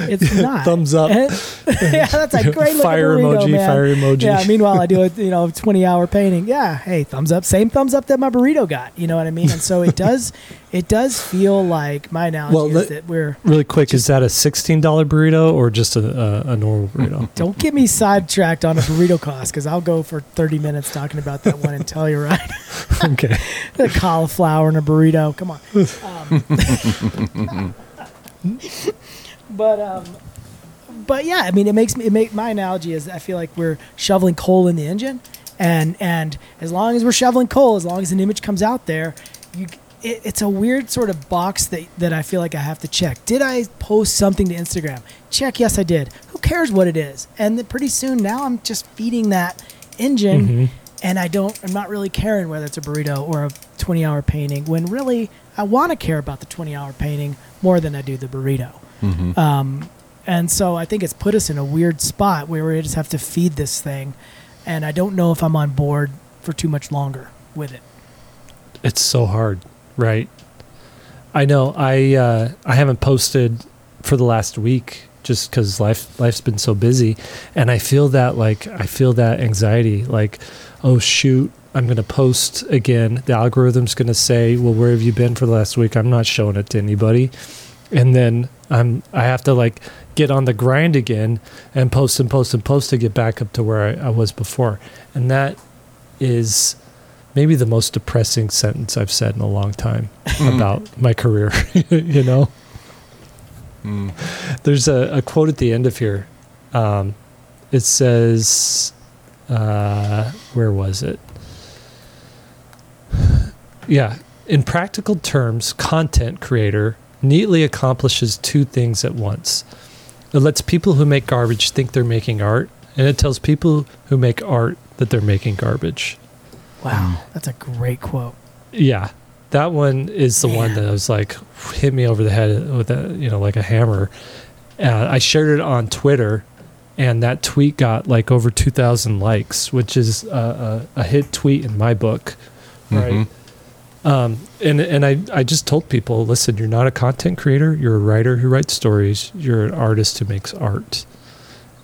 It's not. Thumbs up. And- yeah, that's a great fire burrito, emoji, man. fire emoji. Yeah. Meanwhile, I do a you know 20 hour painting. Yeah. Hey, thumbs up. Same thumbs up that my burrito got. You know what I mean? And so it does. it does feel like my analogy Well, is that we're. Really quick, is that a sixteen dollar burrito or just a, a, a normal burrito? Don't get me sidetracked on a burrito cost because I'll go for 30 minutes talking about that one and tell you right. okay. the cauliflower and a burrito. Come on. Um, but um, but yeah, I mean, it makes me. It make my analogy is I feel like we're shoveling coal in the engine, and and as long as we're shoveling coal, as long as an image comes out there, you. It, it's a weird sort of box that, that I feel like I have to check. Did I post something to Instagram? Check, yes, I did. Who cares what it is? And then pretty soon now I'm just feeding that engine Mhm. and I don't I'm not really caring whether it's a burrito or a 20 hour painting when really I want to care about the 20 hour painting more than I do the burrito. Mhm. Um, and so I think it's put us in a weird spot where we just have to feed this thing, and I don't know if I'm on board for too much longer with it. It's so hard, right? I know. I uh, I haven't posted for the last week just because life life's been so busy, and I feel that like I feel that anxiety. Like, oh shoot, I'm gonna post again. The algorithm's gonna say, well, where have you been for the last week? I'm not showing it to anybody, and then I'm I have to like get on the grind again and post and post and post to get back up to where I, I was before, and that is maybe the most depressing sentence I've said in a long time about my career. you know, Mm. there's a, a quote at the end of here. Um, it says, uh, where was it? Yeah. In practical terms, content creator neatly accomplishes two things at once. It lets people who make garbage think they're making art, and it tells people who make art that they're making garbage. Wow, that's a great quote. Yeah, that one is the one Man. that was like hit me over the head with a you know like a hammer. Uh, I shared it on Twitter, and that tweet got like over 2,000 likes, which is a, a, a hit tweet in my book, right? Um, and and I, I just told people, listen, you're not a content creator. You're a writer who writes stories. You're an artist who makes art.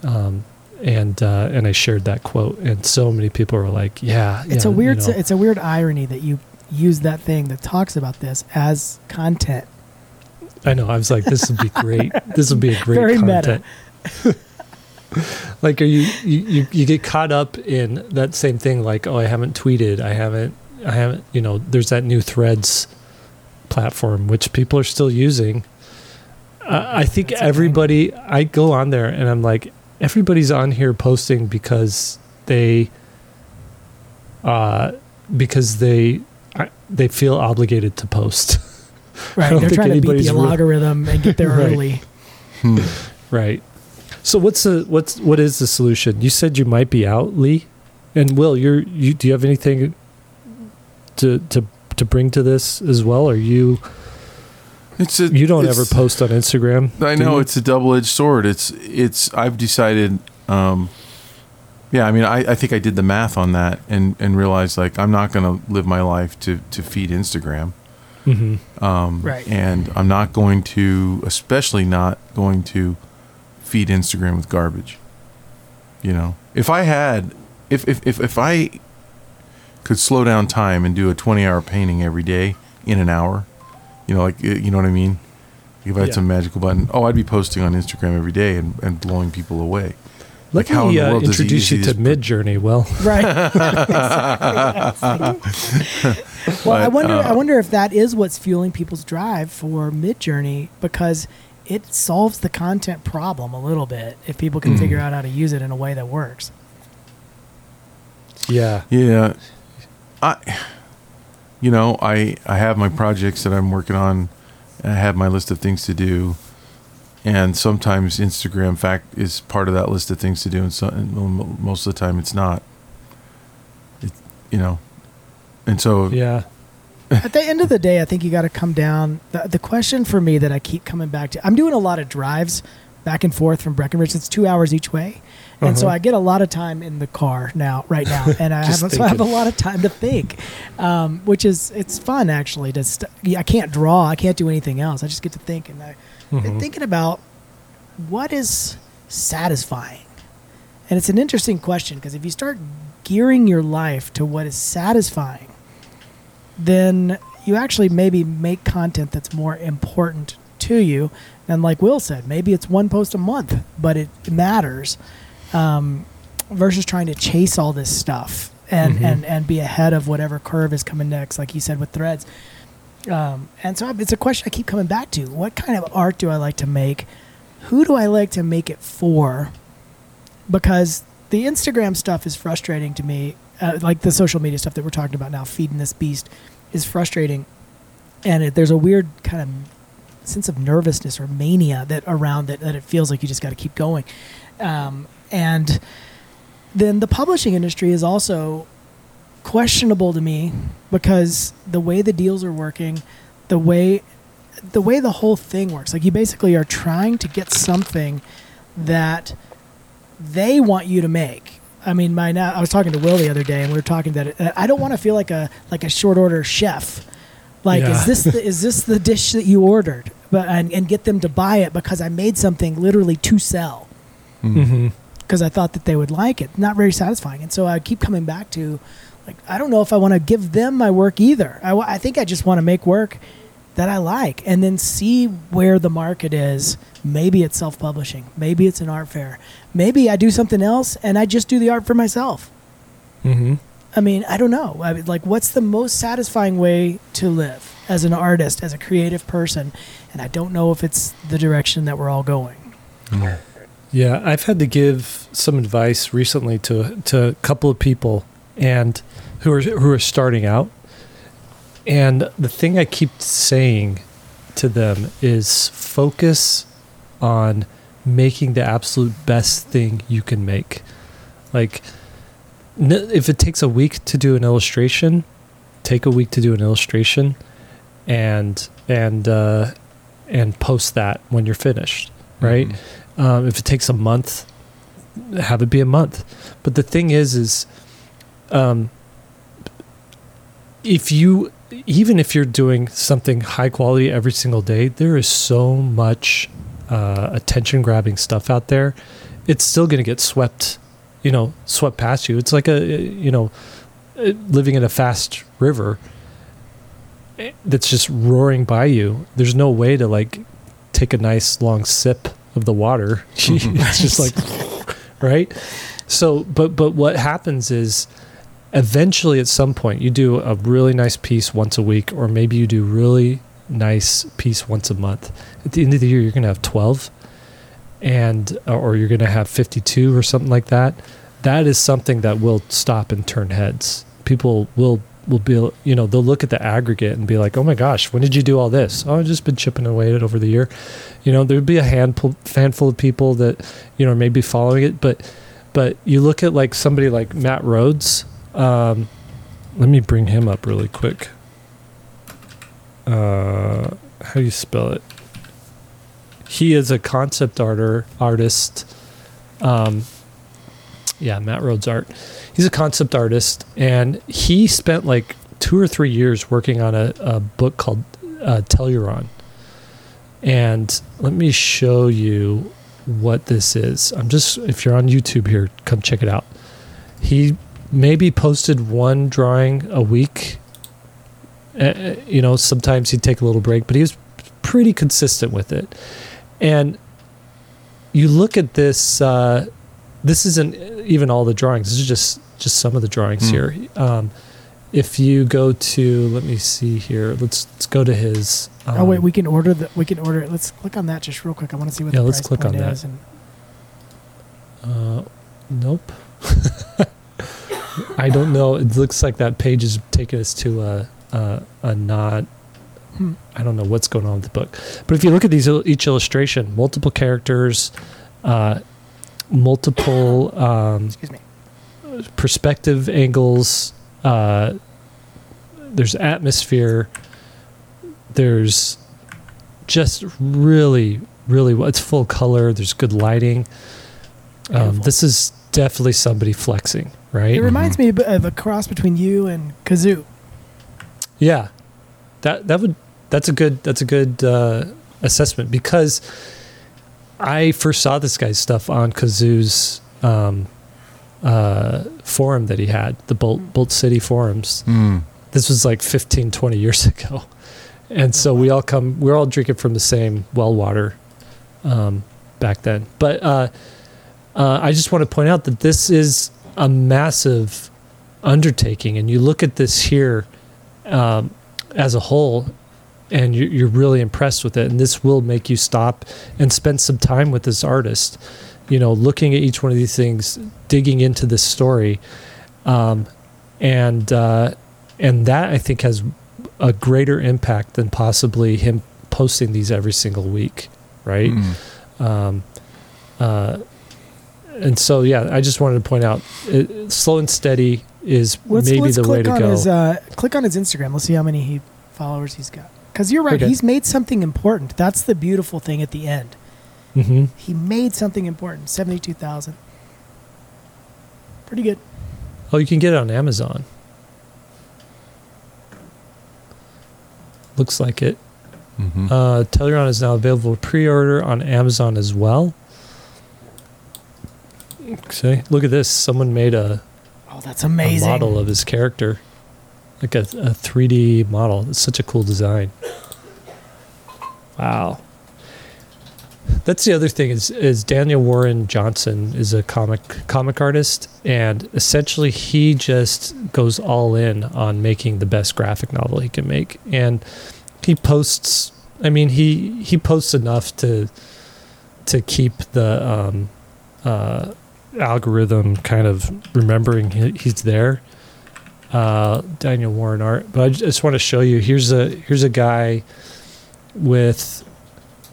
Um, and uh, and I shared that quote, and so many people were like, yeah, It's yeah, a weird. you know. It's a weird irony that you use that thing that talks about this as content. I know. I was like, this would be great. this would be a great Very meta. content. like, are you, you you you get caught up in that same thing? Like, oh, I haven't tweeted. I haven't. I haven't. You know, there's that new Threads platform which people are still using. Uh, I think That's okay. everybody. I go on there and I'm like, everybody's on here posting because they, uh, because they, I, they feel obligated to post. Right. They're trying to beat the real- algorithm and get there Right. early. Hmm. Right. So what's the what's what is the solution? You said you might be out, Lee, and Will. You're you. Do you have anything to to to bring to this as well? Are you It's a, you don't it's- ever post on Instagram? I know it's a double-edged sword. It's it's. I've decided. Um, yeah, I mean, I, I think I did the math on that and and realized like I'm not going to live my life to to feed Instagram. Mhm. Um, Right. And I'm not going to, especially not going to feed Instagram with garbage. You know, if I had, if, if, if, if I could slow down time and do a 20 hour painting every day in an hour, you know, like, you know what I mean? If I had Yeah. some magical button, oh, I'd be posting on Instagram every day and, and blowing people away. Let Like, how in me the uh, world does introduce you to usually Midjourney. Well, Right. well, I But, wonder. I uh, wonder if that is what's fueling people's drive for Midjourney because it solves the content problem a little bit if people can Mhm. figure out how to use it in a way that works. yeah, Yeah. I you know, I I have my projects that I'm working on. I have my list of things to do. And sometimes Instagram fact is part of that list of things to do and, so, and most of the time it's not. It, you know. And so yeah, At the end of the day, I think you got to come down. The, the question for me that I keep coming back to, I'm doing a lot of drives back and forth from Breckenridge. It's two hours each way, and so Uh-huh. I get a lot of time in the car now, right now, and I have so I have a lot of time to think, um, which is it's fun actually. To st- I can't draw, I can't do anything else. I just get to think, and I, been Mhm. thinking about what is satisfying, and it's an interesting question because if you start gearing your life to what is satisfying then you actually maybe make content that's more important to you. And like Will said, maybe it's one post a month, but it matters um, versus trying to chase all this stuff and, Mhm. and, and be ahead of whatever curve is coming next, like you said with threads. Um, and so it's a question I keep coming back to. What kind of art do I like to make? Who do I like to make it for? Because the Instagram stuff is frustrating to me. Uh, like the social media stuff that we're talking about now, feeding this beast, is frustrating. And it, there's a weird kind of sense of nervousness or mania that around it that it feels like you just got to keep going. Um, and then the publishing industry is also questionable to me because the way the deals are working, the way the way the whole thing works, like you basically are trying to get something that they want you to make. I mean, my now I was talking to Will the other day, and we were talking that uh, I don't want to feel like a like a short order chef. Like, Yeah. is this the, is this the dish that you ordered? But and, and get them to buy it because I made something literally to sell mm, Mhm. because I thought that they would like it. Not very satisfying, and so I keep coming back to, like, I don't know if I want to give them my work either. I, I think I just want to make work that I like, and then see where the market is. Maybe it's self-publishing. Maybe it's an art fair. Maybe I do something else, and I just do the art for myself. Mhm. I mean, I don't know. I mean, like, what's the most satisfying way to live as an artist, as a creative person? And I don't know if it's the direction that we're all going. Yeah, I've had to give some advice recently to to a couple of people and who are who are starting out. And the thing I keep saying to them is focus on making the absolute best thing you can make. Like if it takes a week to do an illustration, take a week to do an illustration and and uh and post that when you're finished, right? mhm. Um, if it takes a month, have it be a month. But the thing is, is um, if you even if you're doing something high quality every single day, there is so much uh, attention grabbing stuff out there. It's still going to get swept, you know, swept past you. It's like a you know, living in a fast river eh, that's just roaring by you. There's no way to like take a nice long sip of the water. it's just like right. So, but but what happens is eventually at some point you do a really nice piece once a week or maybe you do really nice piece once a month at the end of the year you're going to have 12 and or you're going to have 52 or something like that that is something that will stop and turn heads people will will be you know they'll look at the aggregate and be like oh my gosh when did you do all this oh i've just been chipping away at it over the year you know there'd be a handful handful of people that you know maybe following it but but you look at like somebody like matt rhodes um, let me bring him up really quick. Uh, how do you spell it? He is a concept arter artist. Um, yeah, Matt Rhodes art. He's a concept artist, and he spent like two or three years working on a, a book called uh, Telluron. And let me show you what this is. I'm just, if you're on YouTube here, come check it out. He maybe posted one drawing a week. Uh, you know, sometimes he'd take a little break, but he was pretty consistent with it. And you look at this. Uh, this isn't even all the drawings. This is just just some of the drawings mm. here. Um, if you go to, let me see here. Let's let's go to his. Um, oh wait, um, we can order the. We can order it. Let's click on that just real quick. I want to see what. Yeah, the let's click on that. And, uh, nope. I don't know. It looks like that page is taking us to a a, a not. Hmm. I don't know what's going on with the book, but if you look at these each illustration, multiple characters, uh, multiple um, excuse me, perspective angles. Uh, there's atmosphere. There's just really, really. It's full color. There's good lighting. Um, this is definitely somebody flexing right? It reminds mm-hmm. me of a cross between you and Kazu. Yeah, that that would that's a good that's a good uh, assessment because I first saw this guy's stuff on Kazu's um, uh, forum that he had, the Bolt Bolt City forums. Mm. This was like 15, 20 years ago, and so we all come we're all drinking from the same well water um, back then. But uh, uh I just want to point out that this is a massive undertaking, and you look at this here um, as a whole, and you, you're really impressed with it. And this will make you stop and spend some time with this artist. You know, looking at each one of these things, digging into this story, um, and uh, and that I think has a greater impact than possibly him posting these every single week, right? Mm. Um, uh, and so yeah, I just wanted to point out, it, slow and steady is let's, maybe let's the way to go. His, uh, click on his Instagram. Let's see how many he, followers he's got. Because you're right, okay. he's made something important. That's the beautiful thing at the end. Mm-hmm. He made something important. Seventy-two thousand. Pretty good. Oh, you can get it on Amazon. Looks like it. Mm-hmm. Uh, Telluron is now available pre-order on Amazon as well. See, look at this. Someone made a oh, that's amazing model of his character, like a, a 3D model. It's such a cool design. Wow. That's the other thing is is Daniel Warren Johnson is a comic comic artist and essentially he just goes all in on making the best graphic novel he can make and he posts I mean he he posts enough to to keep the um, uh, algorithm kind of remembering he's there. Uh, Daniel Warren art, but I just want to show you. Here's a here's a guy with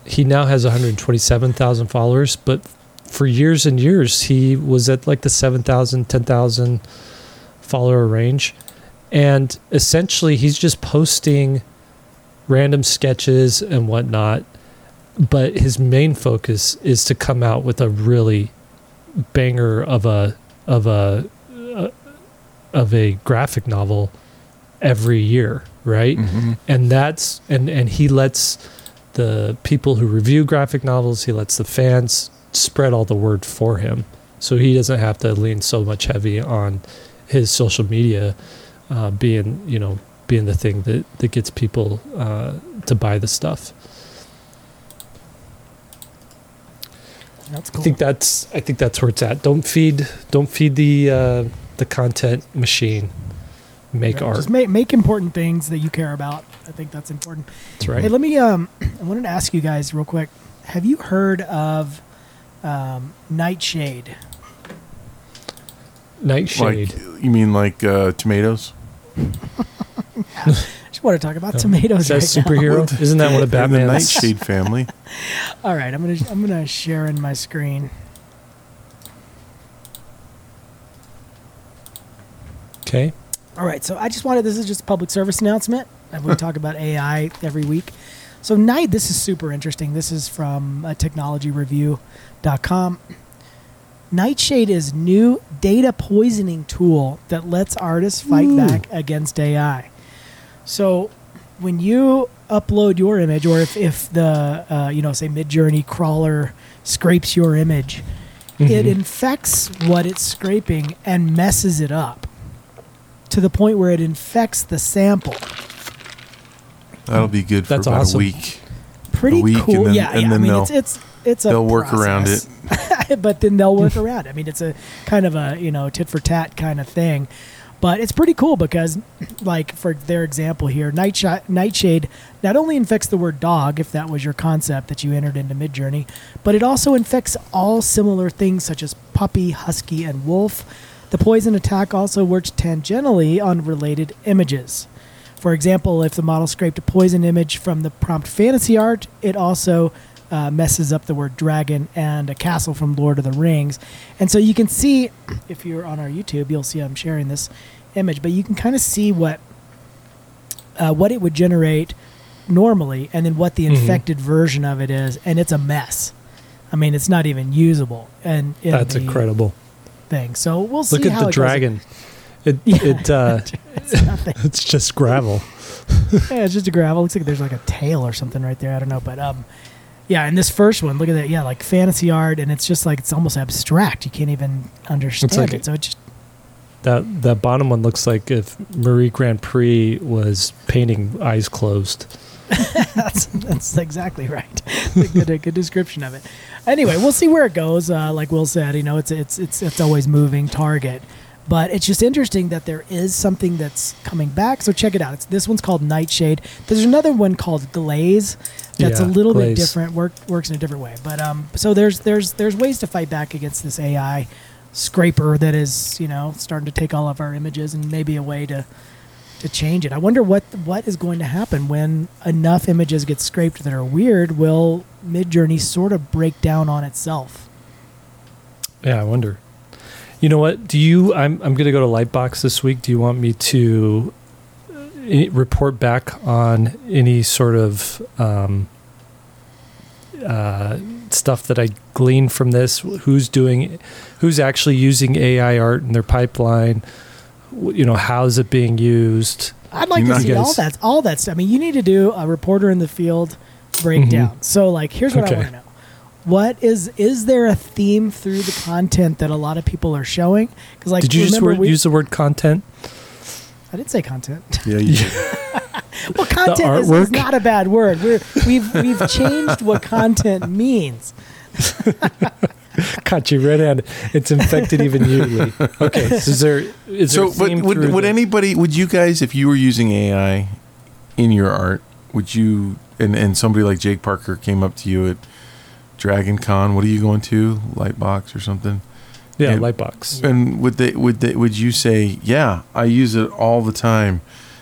he now has 127,000 followers, but for years and years he was at like the 7,000, 10,000 follower range, and essentially he's just posting random sketches and whatnot. But his main focus is to come out with a really banger of a of a of a graphic novel every year, right? Mhm. and that's and and he lets the people who review graphic novels he lets the fans spread all the word for him so he doesn't have to lean so much heavy on his social media uh, being you know being the thing that that gets people uh, to buy the stuff That's i think that's i think that's where it's at don't feed don't feed the uh, the content machine make Yeah, art Just make make important things that you care about. I think that's important. that's right Hey, let me. Um, I wanted to ask you guys real quick. Have you heard of um, Nightshade? nightshade Like you mean like uh, tomatoes? I just want to talk about Oh. tomatoes is that right now. superhero isn't that one of They're the batman's Nightshade family. All right, I'm gonna I'm gonna share in my screen. Okay All right, so I just wanted this is just a public service announcement. And we talk about AI every week. So night, this is super interesting. This is from uh, technologyreview.com. Nightshade is new data poisoning tool that lets artists fight Ooh. back against AI. So when you upload your image, or if, if the uh, you know say Midjourney crawler scrapes your image, it Mhm. infects what it's scraping and messes it up to the point where it infects the sample. That'll be good for That's about awesome. a week. Pretty week, cool. and then- yeah, and yeah. I mean, it's it's it's a they'll work around it. but then they'll work around. it. I mean, it's a kind of a you know tit for tat kind of thing. But it's pretty cool because, like for their example here, Nightshade, Nightshade not only infects the word dog, if that was your concept that you entered into Midjourney, but it also infects all similar things such as puppy, husky, and wolf. The poison attack also works tangentially on related images. For example, if the model scraped a poison image from the prompt fantasy art, it also uh, messes up the word dragon and a castle from Lord of the Rings. And so you can see, if you're on our YouTube, you'll see I'm sharing this image, but you can kind of see what uh, what it would generate normally, and then what the Mhm. infected version of it is, and it's a mess. I mean, it's not even usable. And That's the incredible. Thing. So we'll see Look at the goes. dragon. It Yeah. it uh, It's it's just gravel. yeah, it's just a gravel. Looks like there's like a tail or something right there. I don't know, but um, yeah. And this first one, look at that. Yeah, like fantasy art, and it's just like it's almost abstract. You can't even understand like- it. So it just That that bottom one looks like if Mary GrandPré was painting eyes closed. that's that's exactly right. good, a good description of it. Anyway, we'll see where it goes. Uh, like Will said, you know, it's it's it's it's always moving target. But it's just interesting that there is something that's coming back. So check it out. It's this one's called Nightshade. There's another one called Glaze. That's a Yeah, little bit different. Work works in a different way. But um, so there's there's there's ways to fight back against this AI scraper that is you know starting to take all of our images and maybe a way to to change it. I wonder what what is going to happen when enough images get scraped that are weird. Will Midjourney sort of break down on itself? Yeah, I wonder. You know what? Do you? I'm I'm gonna go to Lightbox this week. Do you want me to uh, report back on any sort of um, uh, stuff that I gleaned from this? Who's doing? Who's actually using AI art in their pipeline? You know, how is it being used? I'd like You to know, see all that all that stuff. I mean, you need to do a reporter in the field breakdown. Mm-hmm. So, like, here's what I want to know: What is is there a theme through the content that a lot of people are showing? Because, like, Did you just word, we, use the word content? I did say content. Yeah, you did. well, content is, is not a bad word. We're, we've we've changed what content means. Caught you red-handed. It's infected even you, Lee. Okay, so is there is there so, a but would would the- anybody? Would you guys, if you were using AI in your art, would you? And and somebody like Jake Parker came up to you at Dragon Con. What are you going to? Lightbox or something? yeah and- Lightbox? And would they? Would they? Would you say, yeah, I use it all the time?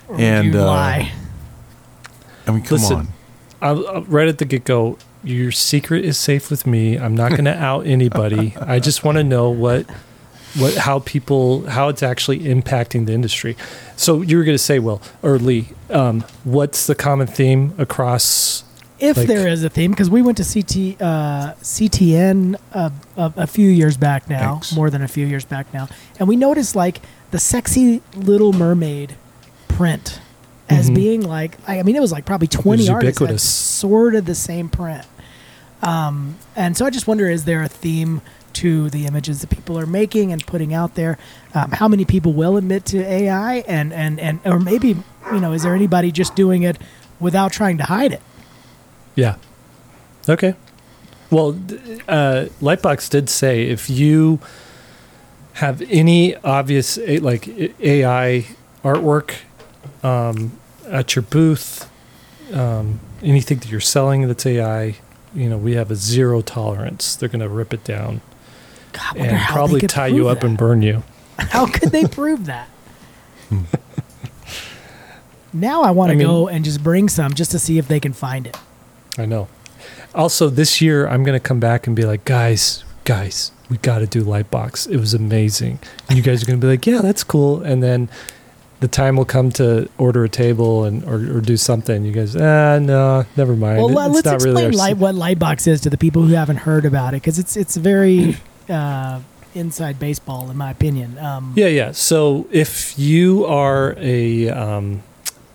Or would And, you uh, lie. I mean, come Listen, on. I'll, I'll- right at the get go, your secret is safe with me. I'm not going to out anybody. I just want to know what, what, how people, how it's actually impacting the industry. So you were going to say, well, or Lee, um, what's the common theme across if Like- there is a theme, because we went to CT uh, CTN uh, a, a few years back now, X. more than a few years back now, and we noticed like the sexy Little Mermaid print as Mhm. being like I mean it was like probably twenty artists sort of the same print, um, and so I just wonder is there a theme to the images that people are making and putting out there? Um, how many people will admit to AI, and and and or maybe you know is there anybody just doing it without trying to hide it? Yeah. Okay. Well, uh, Lightbox did say if you have any obvious like AI artwork um, at your booth, um, anything that you're selling that's AI, you know, we have a zero tolerance. They're going to rip it down God, and probably tie you up that. and burn you. How could they prove that? now I want I to mean- go and just bring some just to see if they can find it. I know. Also, this year I'm going to come back and be like, guys, guys, we got to do Lightbox. It was amazing. And you guys are going to be like, yeah, that's cool. And then the time will come to order a table and or, or do something. You guys, ah, no, never mind. Well, It- let's not explain really light, what Lightbox is to the people who haven't heard about it because it's it's very uh, inside baseball in my opinion. Um, Yeah, yeah. So if you are a, um,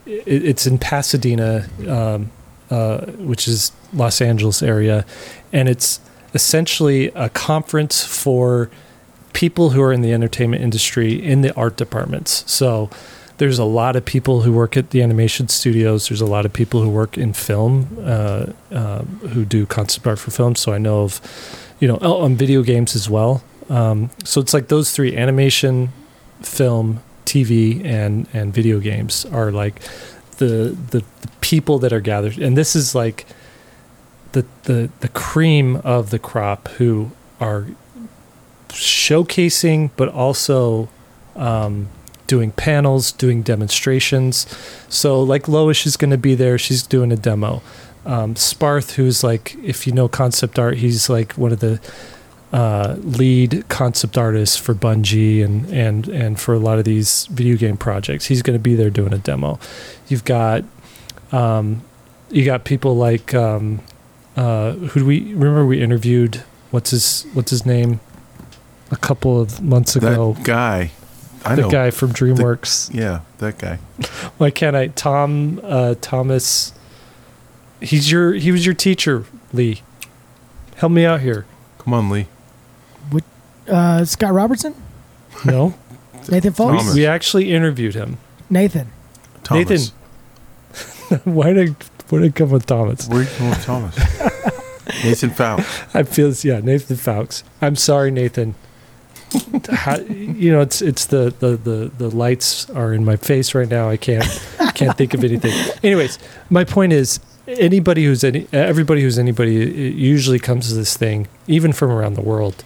it, it's in Pasadena, um, uh, which is Los Angeles area, and it's essentially a conference for people who are in the entertainment industry in the art departments. So there's a lot of people who work at the animation studios. There's a lot of people who work in film, uh, uh, who do concept art for film. So I know of, you know, oh, on video games as well. Um, so it's like those three: animation, film, TV, and and video games are like the the, the people that are gathered. And this is like the the the cream of the crop who are showcasing, but also um, doing panels, doing demonstrations. So, like Loish is going to be there. She's doing a demo. Um, Sparth, who's like, if you know concept art, he's like one of the uh, lead concept artists for Bungie and and and for a lot of these video game projects. He's going to be there doing a demo. You've got um, you got people like um, uh, who do we remember we interviewed? What's his What's his name? A couple of months ago, That guy. I the know. guy from DreamWorks. Yeah, that guy. Why can't I? Tom uh, Thomas. He's your. He was your teacher, Lee. Help me out here. Come on, Lee. uh, Scott Robertson, No, Nathan we, Folks, Thomas. we actually interviewed him. Nathan. Thomas. Nathan. Why did Why did I come with Thomas? Where are you going with Thomas? Nathan Fowl. I feel yeah, Nathan Fowkes. I'm sorry, Nathan. How, you know, it's it's the, the the the lights are in my face right now. I can't can't think of anything. Anyways, my point is, anybody who's any everybody who's anybody usually comes to this thing, even from around the world.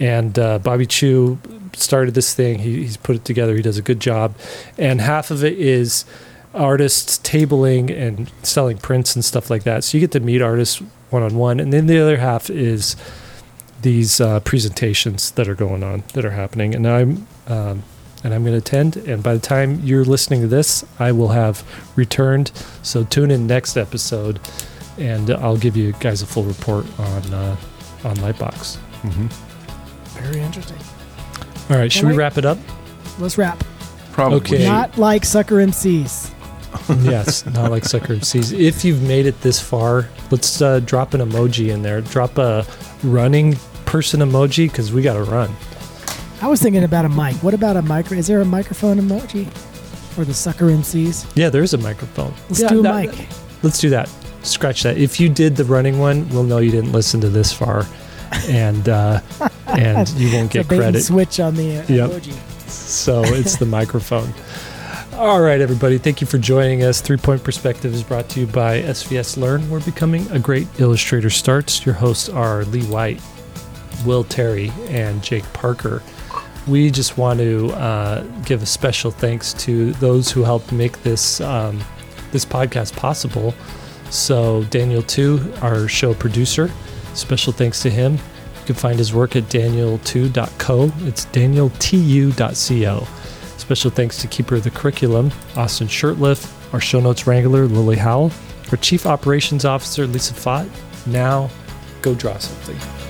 And uh, Bobby Chiu started this thing. He, he's put it together. He does a good job, and half of it is artists tabling and selling prints and stuff like that. So you get to meet artists one on one, and then the other half is these uh, presentations that are going on that are happening, and I'm um, and I'm going to attend. And by the time you're listening to this, I will have returned. So tune in next episode, and I'll give you guys a full report on uh, on Lightbox. hmm Very interesting. All right, should Can we we- wrap it up? Let's wrap. Probably. Okay. Not like sucker MCs. yes, not like Sucker MCs. If you've made it this far, let's uh, drop an emoji in there. Drop a running person emoji because we got to run. I was thinking about a mic. What about a micro? Is there a microphone emoji for the sucker MCs? Yeah, there is a microphone. Let's Yeah, do a that- mic. Let's do that. Scratch that. If you did the running one, we'll know you didn't listen to this far, and uh, and you won't It's a get bait and credit. switch on the uh, Yep. emoji. So it's the microphone. All right, everybody. Thank you for joining us. Three Point Perspective is brought to you by SVS Learn. We're becoming a great illustrator starts. Your hosts are Lee White, Will Terry, and Jake Parker. We just want to uh, give a special thanks to those who helped make this um, this podcast possible. So Daniel Tu, our show producer, special thanks to him. You can find his work at daniel2.co. It's danieltu.co. Special thanks to Keeper of the Curriculum, Austin Shirtliff, our show notes wrangler, Lily Howell, our Chief Operations Officer Lisa Fott, now go draw something.